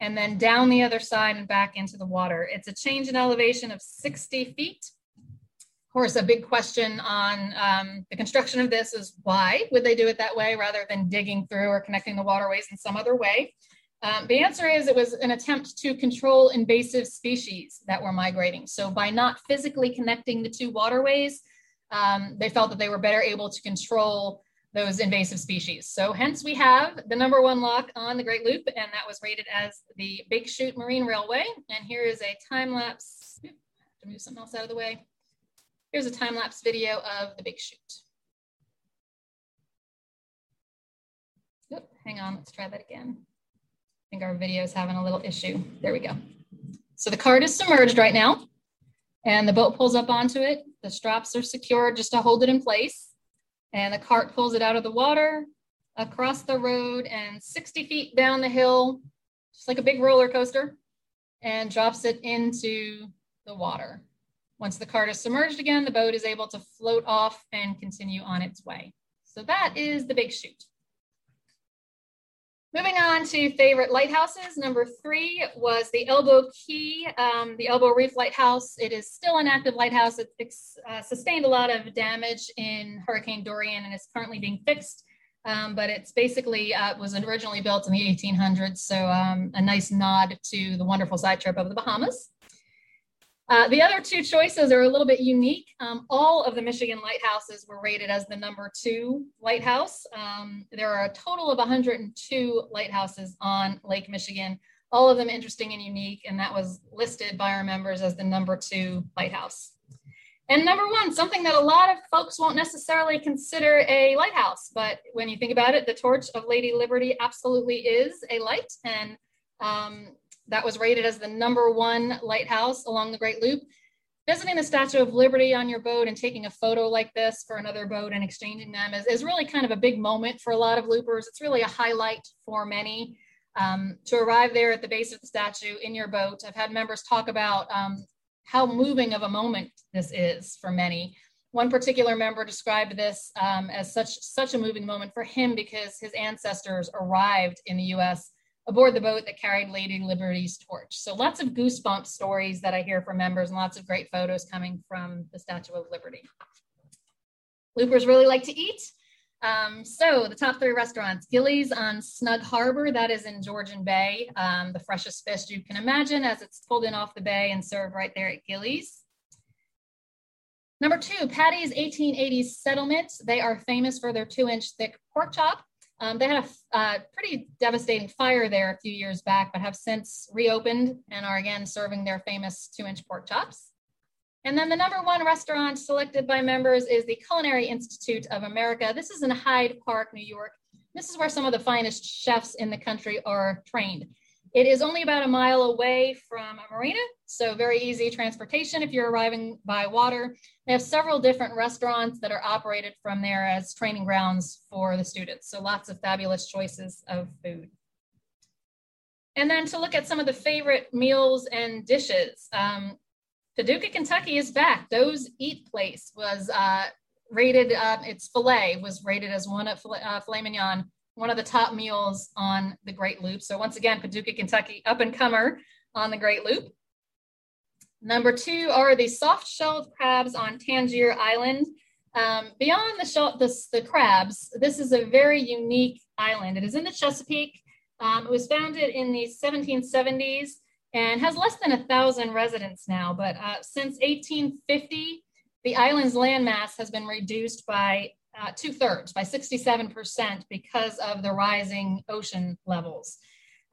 and then down the other side and back into the water. It's a change in elevation of 60 feet. Of course, a big question on um, the construction of this is why would they do it that way rather than digging through or connecting the waterways in some other way? Um, the answer is it was an attempt to control invasive species that were migrating. So by not physically connecting the two waterways, um, they felt that they were better able to control those invasive species. So hence we have the number one lock on the Great Loop, and that was rated as the Big Chute Marine Railway. And here is a time lapse. To move something else out of the way. Here's a time lapse video of the Big Chute. Oop, hang on, let's try that again I think our video is having a little issue. There we go. So the cart is submerged right now and the boat pulls up onto it. The straps are secured just to hold it in place. And the cart pulls it out of the water across the road and 60 feet down the hill, just like a big roller coaster, and drops it into the water. Once the cart is submerged again, the boat is able to float off and continue on its way. So that is the big chute. Moving on to favorite lighthouses. Number three was the Elbow Cay, um, the Elbow Reef Lighthouse. It is still an active lighthouse. It uh, sustained a lot of damage in Hurricane Dorian and is currently being fixed. Um, but it's basically uh, was originally built in the 1800s. So um, a nice nod to the wonderful side trip of the Bahamas. Uh, the other two choices are a little bit unique. Um, all of the Michigan lighthouses were rated as the number two lighthouse. Um, there are a total of 102 lighthouses on Lake Michigan, all of them interesting and unique, and that was listed by our members as the number two lighthouse. And number one, something that a lot of folks won't necessarily consider a lighthouse, but when you think about it, the Torch of Lady Liberty absolutely is a light. And um, that was rated as the number one lighthouse along the Great Loop. Visiting the Statue of Liberty on your boat and taking a photo like this for another boat and exchanging them is, is really kind of a big moment for a lot of loopers. It's really a highlight for many. Um, to arrive there at the base of the statue in your boat, I've had members talk about um, how moving of a moment this is for many. One particular member described this um, as such such a moving moment for him because his ancestors arrived in the U.S aboard the boat that carried Lady Liberty's torch. So lots of goosebump stories that I hear from members and lots of great photos coming from the Statue of Liberty. Loopers really like to eat. Um, so the top three restaurants, Gillies on Snug Harbor, that is in Georgian Bay, um, the freshest fish you can imagine as it's pulled in off the bay and served right there at Gillies. Number two, Patti's 1880s Settlement. They are famous for their two inch thick pork chop. Um, they had a uh, pretty devastating fire there a few years back, but have since reopened and are again serving their famous two inch pork chops. And then the number one restaurant selected by members is the Culinary Institute of America. This is in Hyde Park, New York. This is where some of the finest chefs in the country are trained. It is only about a mile away from a marina, so very easy transportation if you're arriving by water. They have several different restaurants that are operated from there as training grounds for the students. So lots of fabulous choices of food. And then to look at some of the favorite meals and dishes. Um, Paducah, Kentucky is back. Doe's Eat Place was uh, rated, uh, its filet was rated as one of uh, filet mignon one of the top meals on the Great Loop. So once again, Paducah, Kentucky, up and comer on the Great Loop. Number two are the soft-shelled crabs on Tangier Island. Um, beyond the, shell, the, the, crabs, this is a very unique island. It is in the Chesapeake. Um, it was founded in the 1770s and has less than a thousand residents now. But uh, since 1850, the island's landmass has been reduced by uh, two thirds, by 67%, because of the rising ocean levels.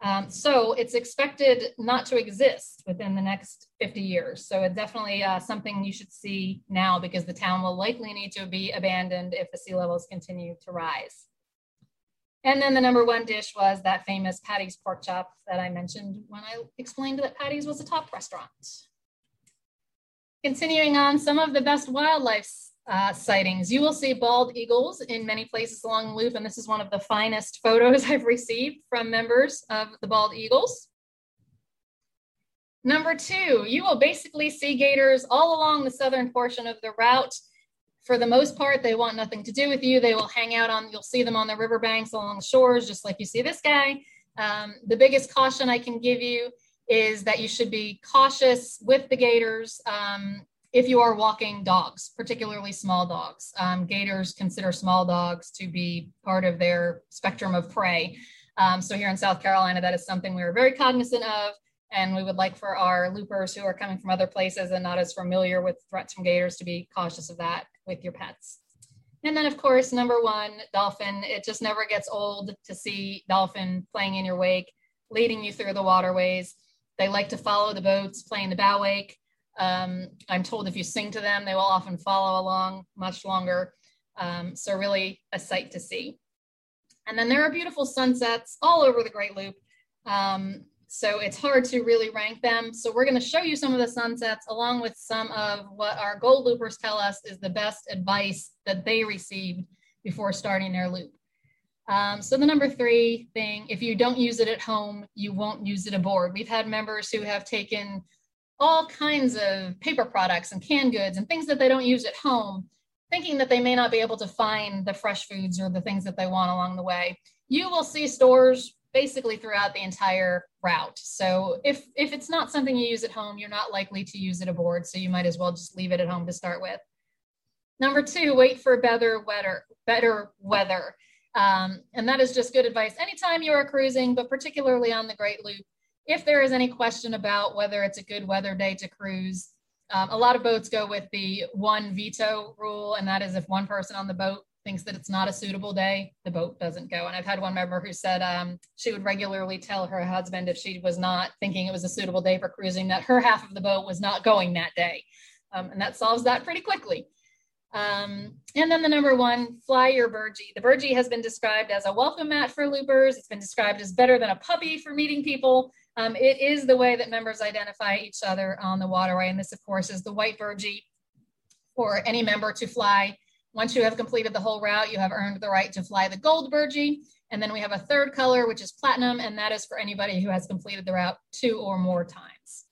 Um, so it's expected not to exist within the next 50 years. So it's definitely uh, something you should see now because the town will likely need to be abandoned if the sea levels continue to rise. And then the number one dish was that famous Patti's pork chop that I mentioned when I explained that Patti's was a top restaurant. Continuing on, some of the best wildlife uh, sightings. You will see bald eagles in many places along the loop, and this is one of the finest photos I've received from members of the bald eagles. Number two, you will basically see gators all along the southern portion of the route for the most part, they want nothing to do with you. They will hang out on, you'll see them on the riverbanks along the shores, just like you see this guy. Um, the biggest caution I can give you is that you should be cautious with the gators um, if you are walking dogs, particularly small dogs. Um, gators consider small dogs to be part of their spectrum of prey. Um, so here in South Carolina, that is something we are very cognizant of. And we would like for our loopers who are coming from other places and not as familiar with threats from gators to be cautious of that with your pets. And then, of course, number one, dolphin. It just never gets old to see dolphin playing in your wake, leading you through the waterways. They like to follow the boats, playing the bow wake. Um, I'm told if you sing to them, they will often follow along much longer. Um, so, really, a sight to see. And then there are beautiful sunsets all over the Great Loop. Um, so it's hard to really rank them. So we're going to show you some of the sunsets along with some of what our gold loopers tell us is the best advice that they received before starting their loop. Um, so the number three thing, if you don't use it at home, you won't use it aboard. We've had members who have taken all kinds of paper products and canned goods and things that they don't use at home, thinking that they may not be able to find the fresh foods or the things that they want along the way. You will see stores basically throughout the entire route. So if if it's not something you use at home, you're not likely to use it aboard. So you might as well just leave it at home to start with. Number two, wait for better weather. Better weather, um, and that is just good advice anytime you are cruising, but particularly on the Great Loop. If there is any question about whether it's a good weather day to cruise, um, a lot of boats go with the one veto rule, and that is if one person on the boat thinks that it's not a suitable day, the boat doesn't go. And I've had one member who said um, she would regularly tell her husband if she was not thinking it was a suitable day for cruising, that her half of the boat was not going that day. Um, and that solves that pretty quickly. Um, and then the number one, fly your burgee. The burgee has been described as a welcome mat for loopers. It's been described as better than a puppy for meeting people. Um, it is the way that members identify each other on the waterway. And this, of course, is the white burgee for any member to fly once you have completed the whole route, you have earned the right to fly the gold burgee. And then we have a third color, which is platinum, and that is for anybody who has completed the route two or more times.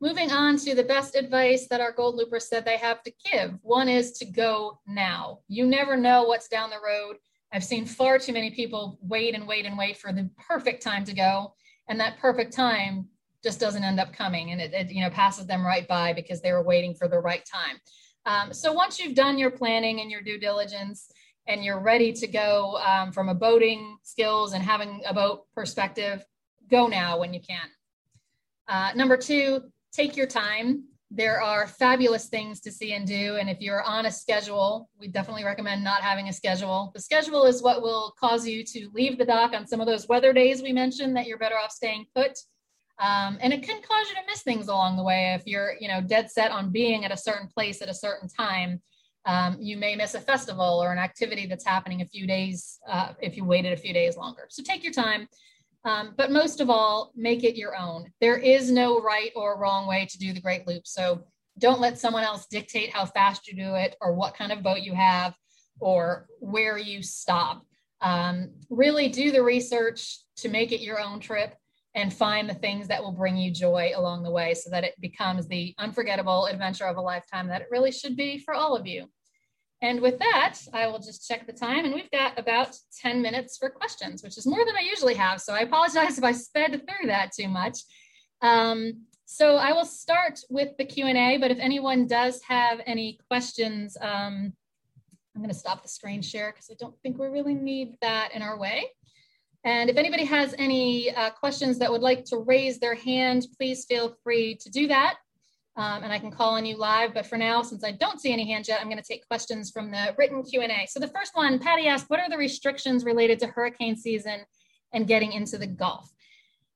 Moving on to the best advice that our gold loopers said they have to give. One is to go now. You never know what's down the road. I've seen far too many people wait and wait and wait for the perfect time to go. And that perfect time just doesn't end up coming and it, it you know passes them right by because they were waiting for the right time. Um, so once you've done your planning and your due diligence and you're ready to go um, from a boating skills and having a boat perspective, go now when you can. Uh, number two, take your time. There are fabulous things to see and do. And if you're on a schedule, we definitely recommend not having a schedule. The schedule is what will cause you to leave the dock on some of those weather days we mentioned that you're better off staying put um, and it can cause you to miss things along the way if you're, you know, dead set on being at a certain place at a certain time. Um, you may miss a festival or an activity that's happening a few days uh, if you waited a few days longer. So take your time, um, but most of all, make it your own. There is no right or wrong way to do the Great Loop. So don't let someone else dictate how fast you do it or what kind of boat you have or where you stop. Um, really do the research to make it your own trip and find the things that will bring you joy along the way so that it becomes the unforgettable adventure of a lifetime that it really should be for all of you. And with that, I will just check the time, and we've got about 10 minutes for questions, which is more than I usually have. So I apologize if I sped through that too much. Um, So I will start with the Q&A, but if anyone does have any questions, um, I'm going to stop the screen share because I don't think we really need that in our way. And if anybody has any uh, questions that would like to raise their hand, please feel free to do that. Um, and I can call on you live. But for now, since I don't see any hands yet, I'm going to take questions from the written Q&A. So the first one, Patty asked, what are the restrictions related to hurricane season and getting into the Gulf?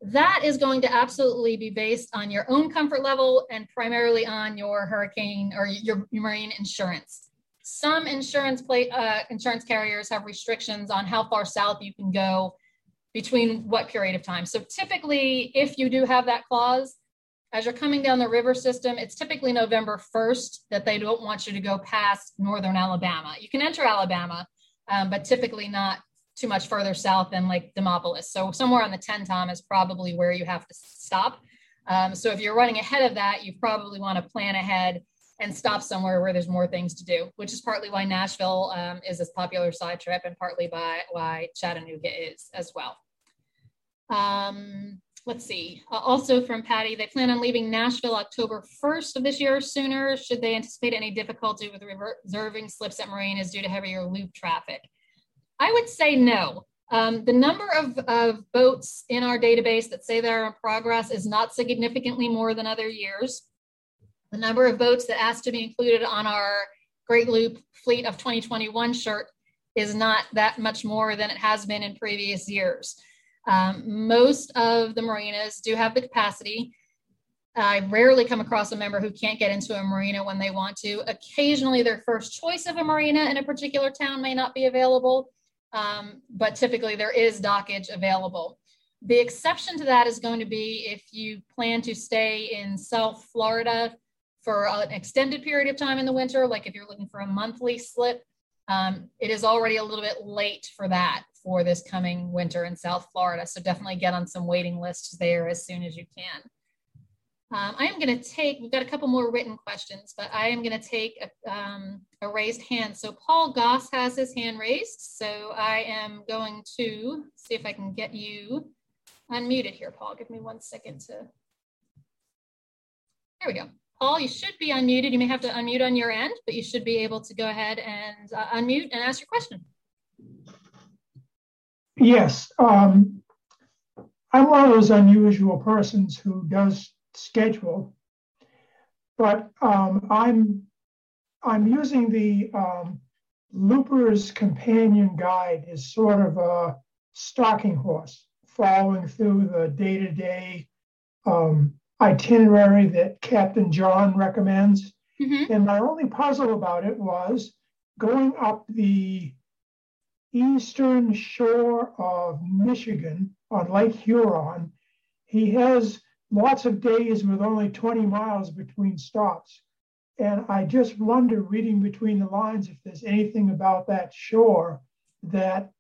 That is going to absolutely be based on your own comfort level and primarily on your hurricane or your, marine insurance. Some insurance play, uh, insurance carriers have restrictions on how far south you can go between what period of time. So typically, if you do have that clause, as you're coming down the river system, it's typically November 1st that they don't want you to go past northern Alabama. You can enter Alabama, um, but typically not too much further south than like Demopolis. So somewhere on the Tenn-Tom is probably where you have to stop. Um, so if you're running ahead of that, you probably want to plan ahead and stop somewhere where there's more things to do, which is partly why Nashville um, is this popular side trip and partly by why Chattanooga is as well. Um, let's see. Uh, also from Patty, they plan on leaving Nashville October 1st of this year or sooner. Should they anticipate any difficulty with reserving slips at marinas due to heavier loop traffic? I would say no. Um, the number of, of boats in our database that say they're in progress is not significantly more than other years. The number of boats that asked to be included on our Great Loop Fleet of 2021 shirt is not that much more than it has been in previous years. Um, most of the marinas do have the capacity. I rarely come across a member who can't get into a marina when they want to. Occasionally, their first choice of a marina in a particular town may not be available, um, but typically there is dockage available. The exception to that is going to be if you plan to stay in South Florida for an extended period of time in the winter, like if you're looking for a monthly slip, um, it is already a little bit late for that for this coming winter in South Florida. So definitely get on some waiting lists there as soon as you can. Um, I am going to take, we've got a couple more written questions, but I am going to take a, um, a, raised hand. So Paul Goss has his hand raised. So I am going to see if I can get you unmuted here, Paul. Give me one second to, there we go. Paul, you should be unmuted. You may have to unmute on your end, but you should be able to go ahead and uh, unmute and ask your question. Yes. Um, I'm one of those unusual persons who does schedule, but um, I'm I'm using the um, Looper's Companion Guide as sort of a stalking horse, following through the day-to-day um, itinerary that Captain John recommends. Mm-hmm. And my only puzzle about it was going up the eastern shore of Michigan on Lake Huron. He has lots of days with only 20 miles between stops. And I just wonder, reading between the lines, if there's anything about that shore that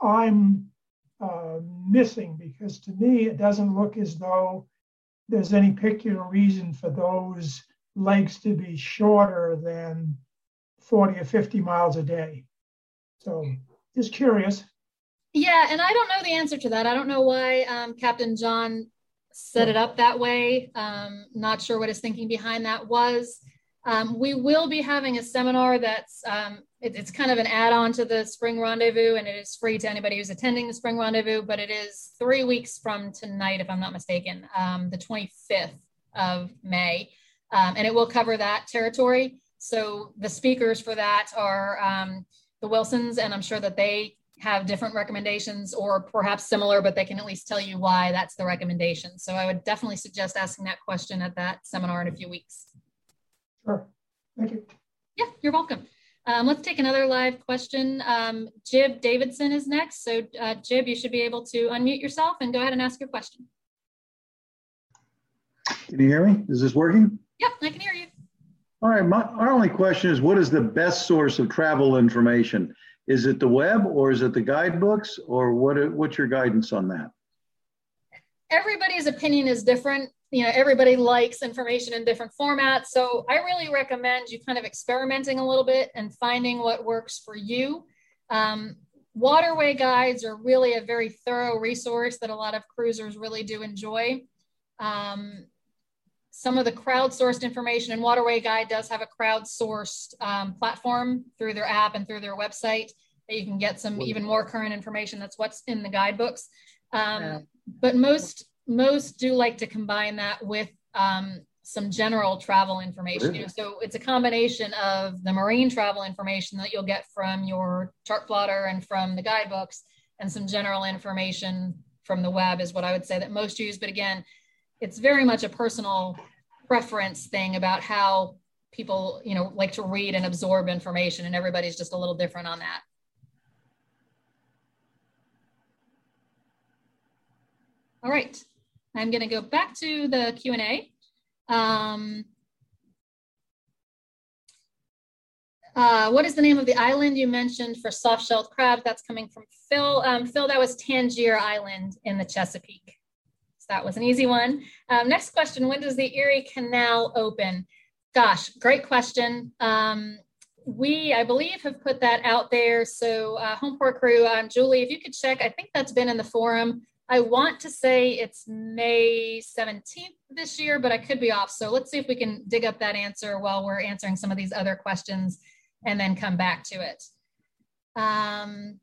I'm uh, missing, because to me, it doesn't look as though there's any particular reason for those legs to be shorter than 40 or 50 miles a day. So just curious. Yeah, and I don't know the answer to that. I don't know why um, Captain John set it up that way. Um, not sure what his thinking behind that was. Um, we will be having a seminar that's um, it, it's kind of an add-on to the spring rendezvous, and it is free to anybody who's attending the spring rendezvous. But it is three weeks from tonight, if I'm not mistaken, um, the 25th of May, um, and it will cover that territory. So the speakers for that are um, the Wilsons, and I'm sure that they have different recommendations or perhaps similar, but they can at least tell you why that's the recommendation. So I would definitely suggest asking that question at that seminar in a few weeks. Sure. Thank you. Yeah, you're welcome. Um, let's take another live question. Um, Jib Davidson is next. So uh, Jib, you should be able to unmute yourself and go ahead and ask your question. Can you hear me? Is this working? Yep, I can hear you. All right, my, our only question is what is the best source of travel information? Is it the web or is it the guidebooks or what, what's your guidance on that? Everybody's opinion is different. You know, everybody likes information in different formats. So I really recommend you kind of experimenting a little bit and finding what works for you. Um, waterway guides are really a very thorough resource that a lot of cruisers really do enjoy. Um, some of the crowdsourced information, and Waterway Guide does have a crowdsourced um, platform through their app and through their website that you can get some even more current information. That's what's in the guidebooks. Um. But most most do like to combine that with um, some general travel information. You know, so it's a combination of the marine travel information that you'll get from your chart plotter and from the guidebooks, and some general information from the web is what I would say that most use. But again, it's very much a personal preference thing about how people, you know, like to read and absorb information, and everybody's just a little different on that. All right, I'm going to go back to the Q&A. Um, uh, what is the name of the island you mentioned for soft-shelled crab? That's coming from Phil. Um, Phil, that was Tangier Island in the Chesapeake. So that was an easy one. Um, next question, when does the Erie Canal open? Gosh, great question. Um, we, I believe, have put that out there. So uh, Homeport crew, um, Julie, if you could check, I think that's been in the forum. I want to say it's May 17th this year, but I could be off. So let's see if we can dig up that answer while we're answering some of these other questions and then come back to it. Um,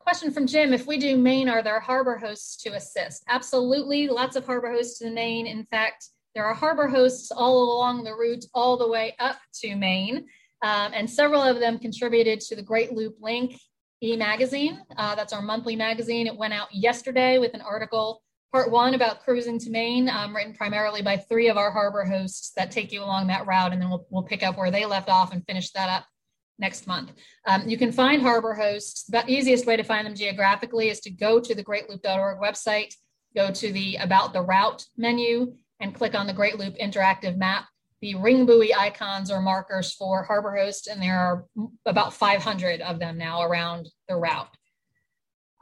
question from Jim, if we do Maine, are there harbor hosts to assist? Absolutely, lots of harbor hosts in Maine. In fact, there are harbor hosts all along the route all the way up to Maine. Um, and several of them contributed to the Great Loop link e-magazine. Uh, that's our monthly magazine. It went out yesterday with an article, part one about cruising to Maine, um, written primarily by three of our harbor hosts that take you along that route, and then we'll, we'll pick up where they left off and finish that up next month. Um, you can find harbor hosts. The easiest way to find them geographically is to go to the greatloop.org website, go to the About the Route menu, and click on the Great Loop interactive map the ring buoy icons or markers for Harbor Host, and there are about 500 of them now around the route.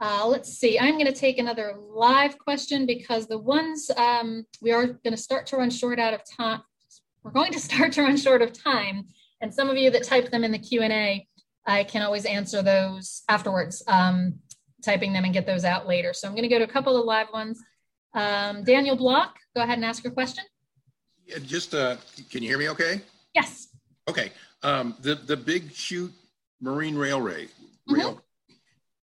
Uh, let's see, I'm going to take another live question because the ones um, we are going to start to run short out of time. We're going to start to run short of time. And some of you that typed them in the Q&A, I can always answer those afterwards, um, typing them and get those out later. So I'm going to go to a couple of live ones. Um, Daniel Block, go ahead and ask your question. Yeah, just uh, can you hear me? Okay. Yes. Okay. Um, the the Big Chute Marine Railway rail mm-hmm.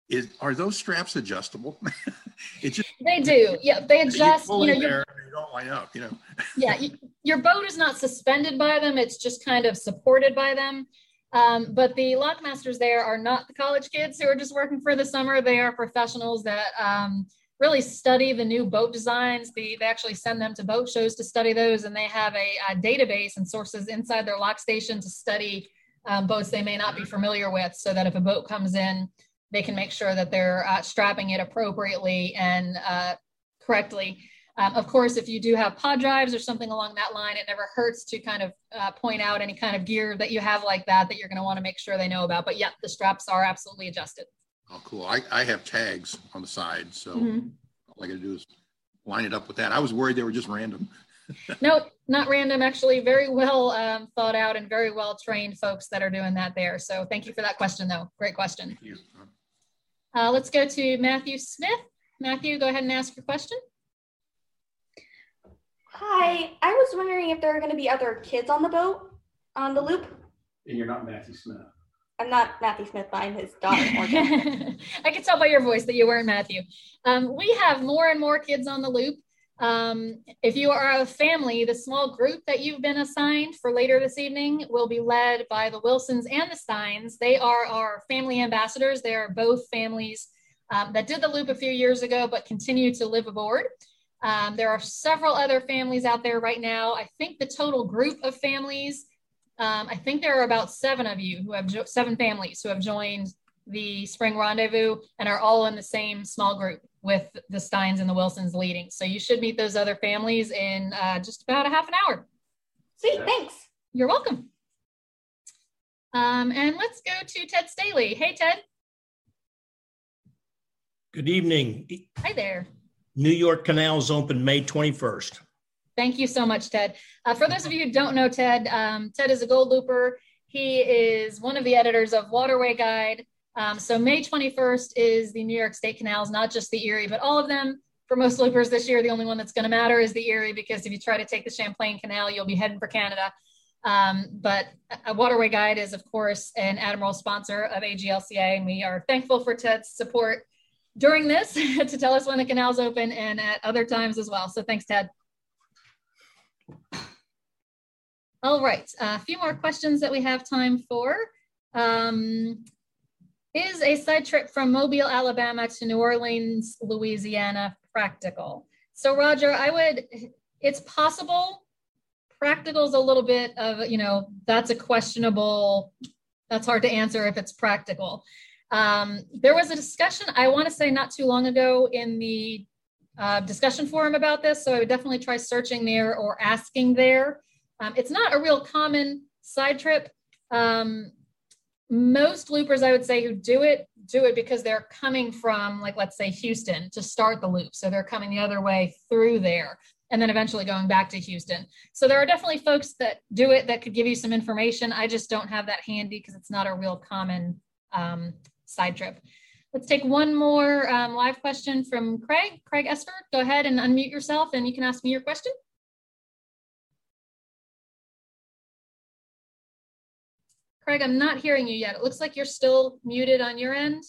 is are those straps adjustable? it just they do. Yeah, they adjust. You, you know, you don't line up. You know. yeah, you, your boat is not suspended by them; it's just kind of supported by them. Um, but the lockmasters there are not the college kids who are just working for the summer. They are professionals that um, really study the new boat designs. They, they actually send them to boat shows to study those, and they have a, a database and sources inside their lock station to study um, boats they may not be familiar with, so that if a boat comes in, they can make sure that they're uh, strapping it appropriately and uh, correctly. Um, of course, if you do have pod drives or something along that line, it never hurts to kind of uh, point out any kind of gear that you have like that that you're going to want to make sure they know about. But yeah, the straps are absolutely adjusted. Oh, cool. I, I have tags on the side, so mm-hmm. all I got to do is line it up with that. I was worried they were just random. no, not random. Actually, very well um, thought out and very well trained folks that are doing that there. So thank you for that question, though. Great question. Uh, let's go to Matthew Smith. Matthew, go ahead and ask your question. Hi, I was wondering if there are going to be other kids on the boat on the loop. And you're not Matthew Smith. I'm not Matthew Smith, but I'm his daughter, I can tell by your voice that you weren't Matthew. Um, we have more and more kids on the loop. Um, if you are a family, the small group that you've been assigned for later this evening will be led by the Wilsons and the Steins. They are our family ambassadors. They are both families um, that did the loop a few years ago, but continue to live aboard. Um, there are several other families out there right now. I think the total group of families um, I think there are about seven of you who have jo- seven families who have joined the spring rendezvous and are all in the same small group with the Steins and the Wilsons leading. So you should meet those other families in uh, just about a half an hour. See, thanks. You're welcome. Um, and let's go to Ted Staley. Hey, Ted. Good evening. Hi there. New York Canals open May 21st. Thank you so much, Ted. Uh, for those of you who don't know Ted, um, Ted is a gold looper. He is one of the editors of Waterway Guide. Um, so May 21st is the New York State canals, not just the Erie, but all of them. for most loopers this year, the only one that's going to matter is the Erie because if you try to take the Champlain Canal, you'll be heading for Canada. Um, but a Waterway Guide is, of course, an Admiral sponsor of AGLCA, and we are thankful for Ted's support during this to tell us when the canal's open and at other times as well. So thanks, Ted. All right, a few more questions that we have time for. Um, is a side trip from Mobile, Alabama to New Orleans, Louisiana practical? So Roger, I would, it's possible. Practical is a little bit of, you know, that's a questionable, that's hard to answer if it's practical. Um, there was a discussion, I want to say not too long ago in the uh, discussion forum about this. So I would definitely try searching there or asking there. Um, it's not a real common side trip. Um, most loopers, I would say, who do it, do it because they're coming from, like, let's say Houston to start the loop. So they're coming the other way through there and then eventually going back to Houston. So there are definitely folks that do it that could give you some information. I just don't have that handy because it's not a real common um, side trip. Let's take one more um, live question from Craig. Craig Esford, go ahead and unmute yourself and you can ask me your question. Craig, I'm not hearing you yet. It looks like you're still muted on your end.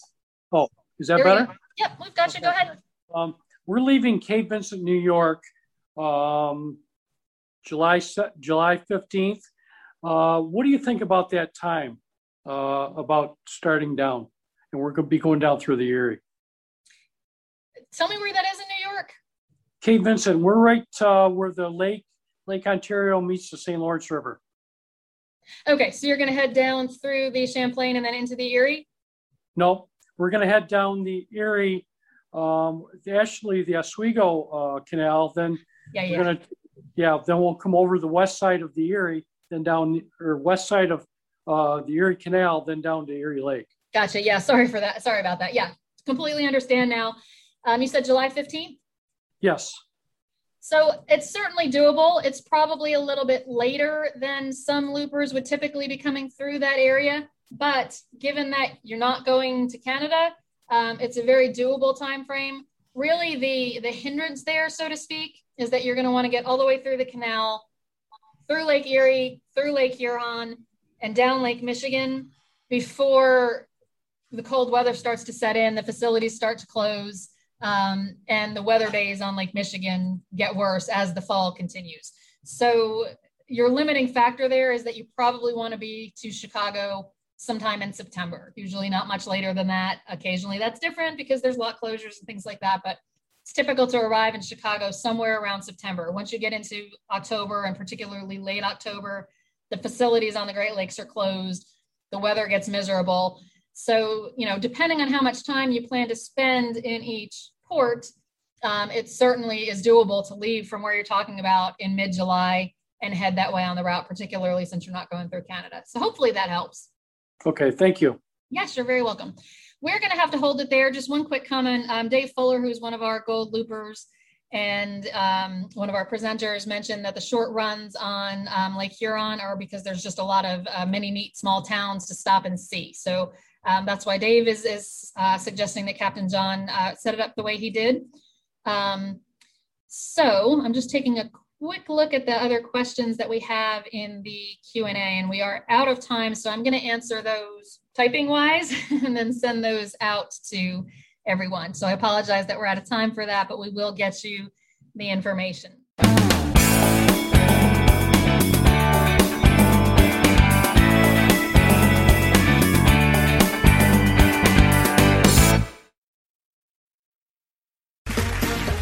Oh, is that There better? go. Yep, we've got you. Go ahead. Um, we're leaving Cape Vincent, New York, um, July July fifteenth. Uh, what do you think about that time? Uh, about starting down, and we're going to be going down through the Erie. Tell me where that is in New York. Cape Vincent, we're right uh, where the lake Lake Ontario meets the St. Lawrence River. Okay, so you're going to head down through the Champlain and then into the Erie. No, we're going to head down the Erie, um, actually the Oswego uh, Canal. Then Yeah, we're yeah. gonna, yeah. Then we'll come over the west side of the Erie, then down or west side of uh, the Erie Canal, then down to Erie Lake. Gotcha. Yeah, sorry for that. Sorry about that. Yeah, completely understand now. Um, you said July 15th. Yes. So it's certainly doable. It's probably a little bit later than some loopers would typically be coming through that area. But given that you're not going to Canada, um, it's a very doable time frame. Really, the the hindrance there, so to speak, is that you're going to want to get all the way through the canal, through Lake Erie, through Lake Huron, and down Lake Michigan before the cold weather starts to set in. The facilities start to close um, and the weather days on Lake Michigan get worse as the fall continues. So your limiting factor there is that you probably want to be to Chicago sometime in September, usually not much later than that. Occasionally that's different because there's lock closures and things like that, but it's typical to arrive in Chicago somewhere around September. Once you get into October and particularly late October, the facilities on the Great Lakes are closed, the weather gets miserable. So, you know, depending on how much time you plan to spend in each port, um, it certainly is doable to leave from where you're talking about in mid July and head that way on the route, particularly since you're not going through Canada. So, hopefully that helps. Okay. Thank you. Yes, you're very welcome. We're going to have to hold it there. Just one quick comment. Um, Dave Fuller, who's one of our gold loopers and um, one of our presenters, mentioned that the short runs on um, Lake Huron are because there's just a lot of uh, many neat small towns to stop and see. So um, that's why Dave is, is uh, suggesting that Captain John uh, set it up the way he did. Um, so I'm just taking a quick look at the other questions that we have in the Q&A and we are out of time. So I'm going to answer those typing wise and then send those out to everyone. So I apologize that we're out of time for that, but we will get you the information.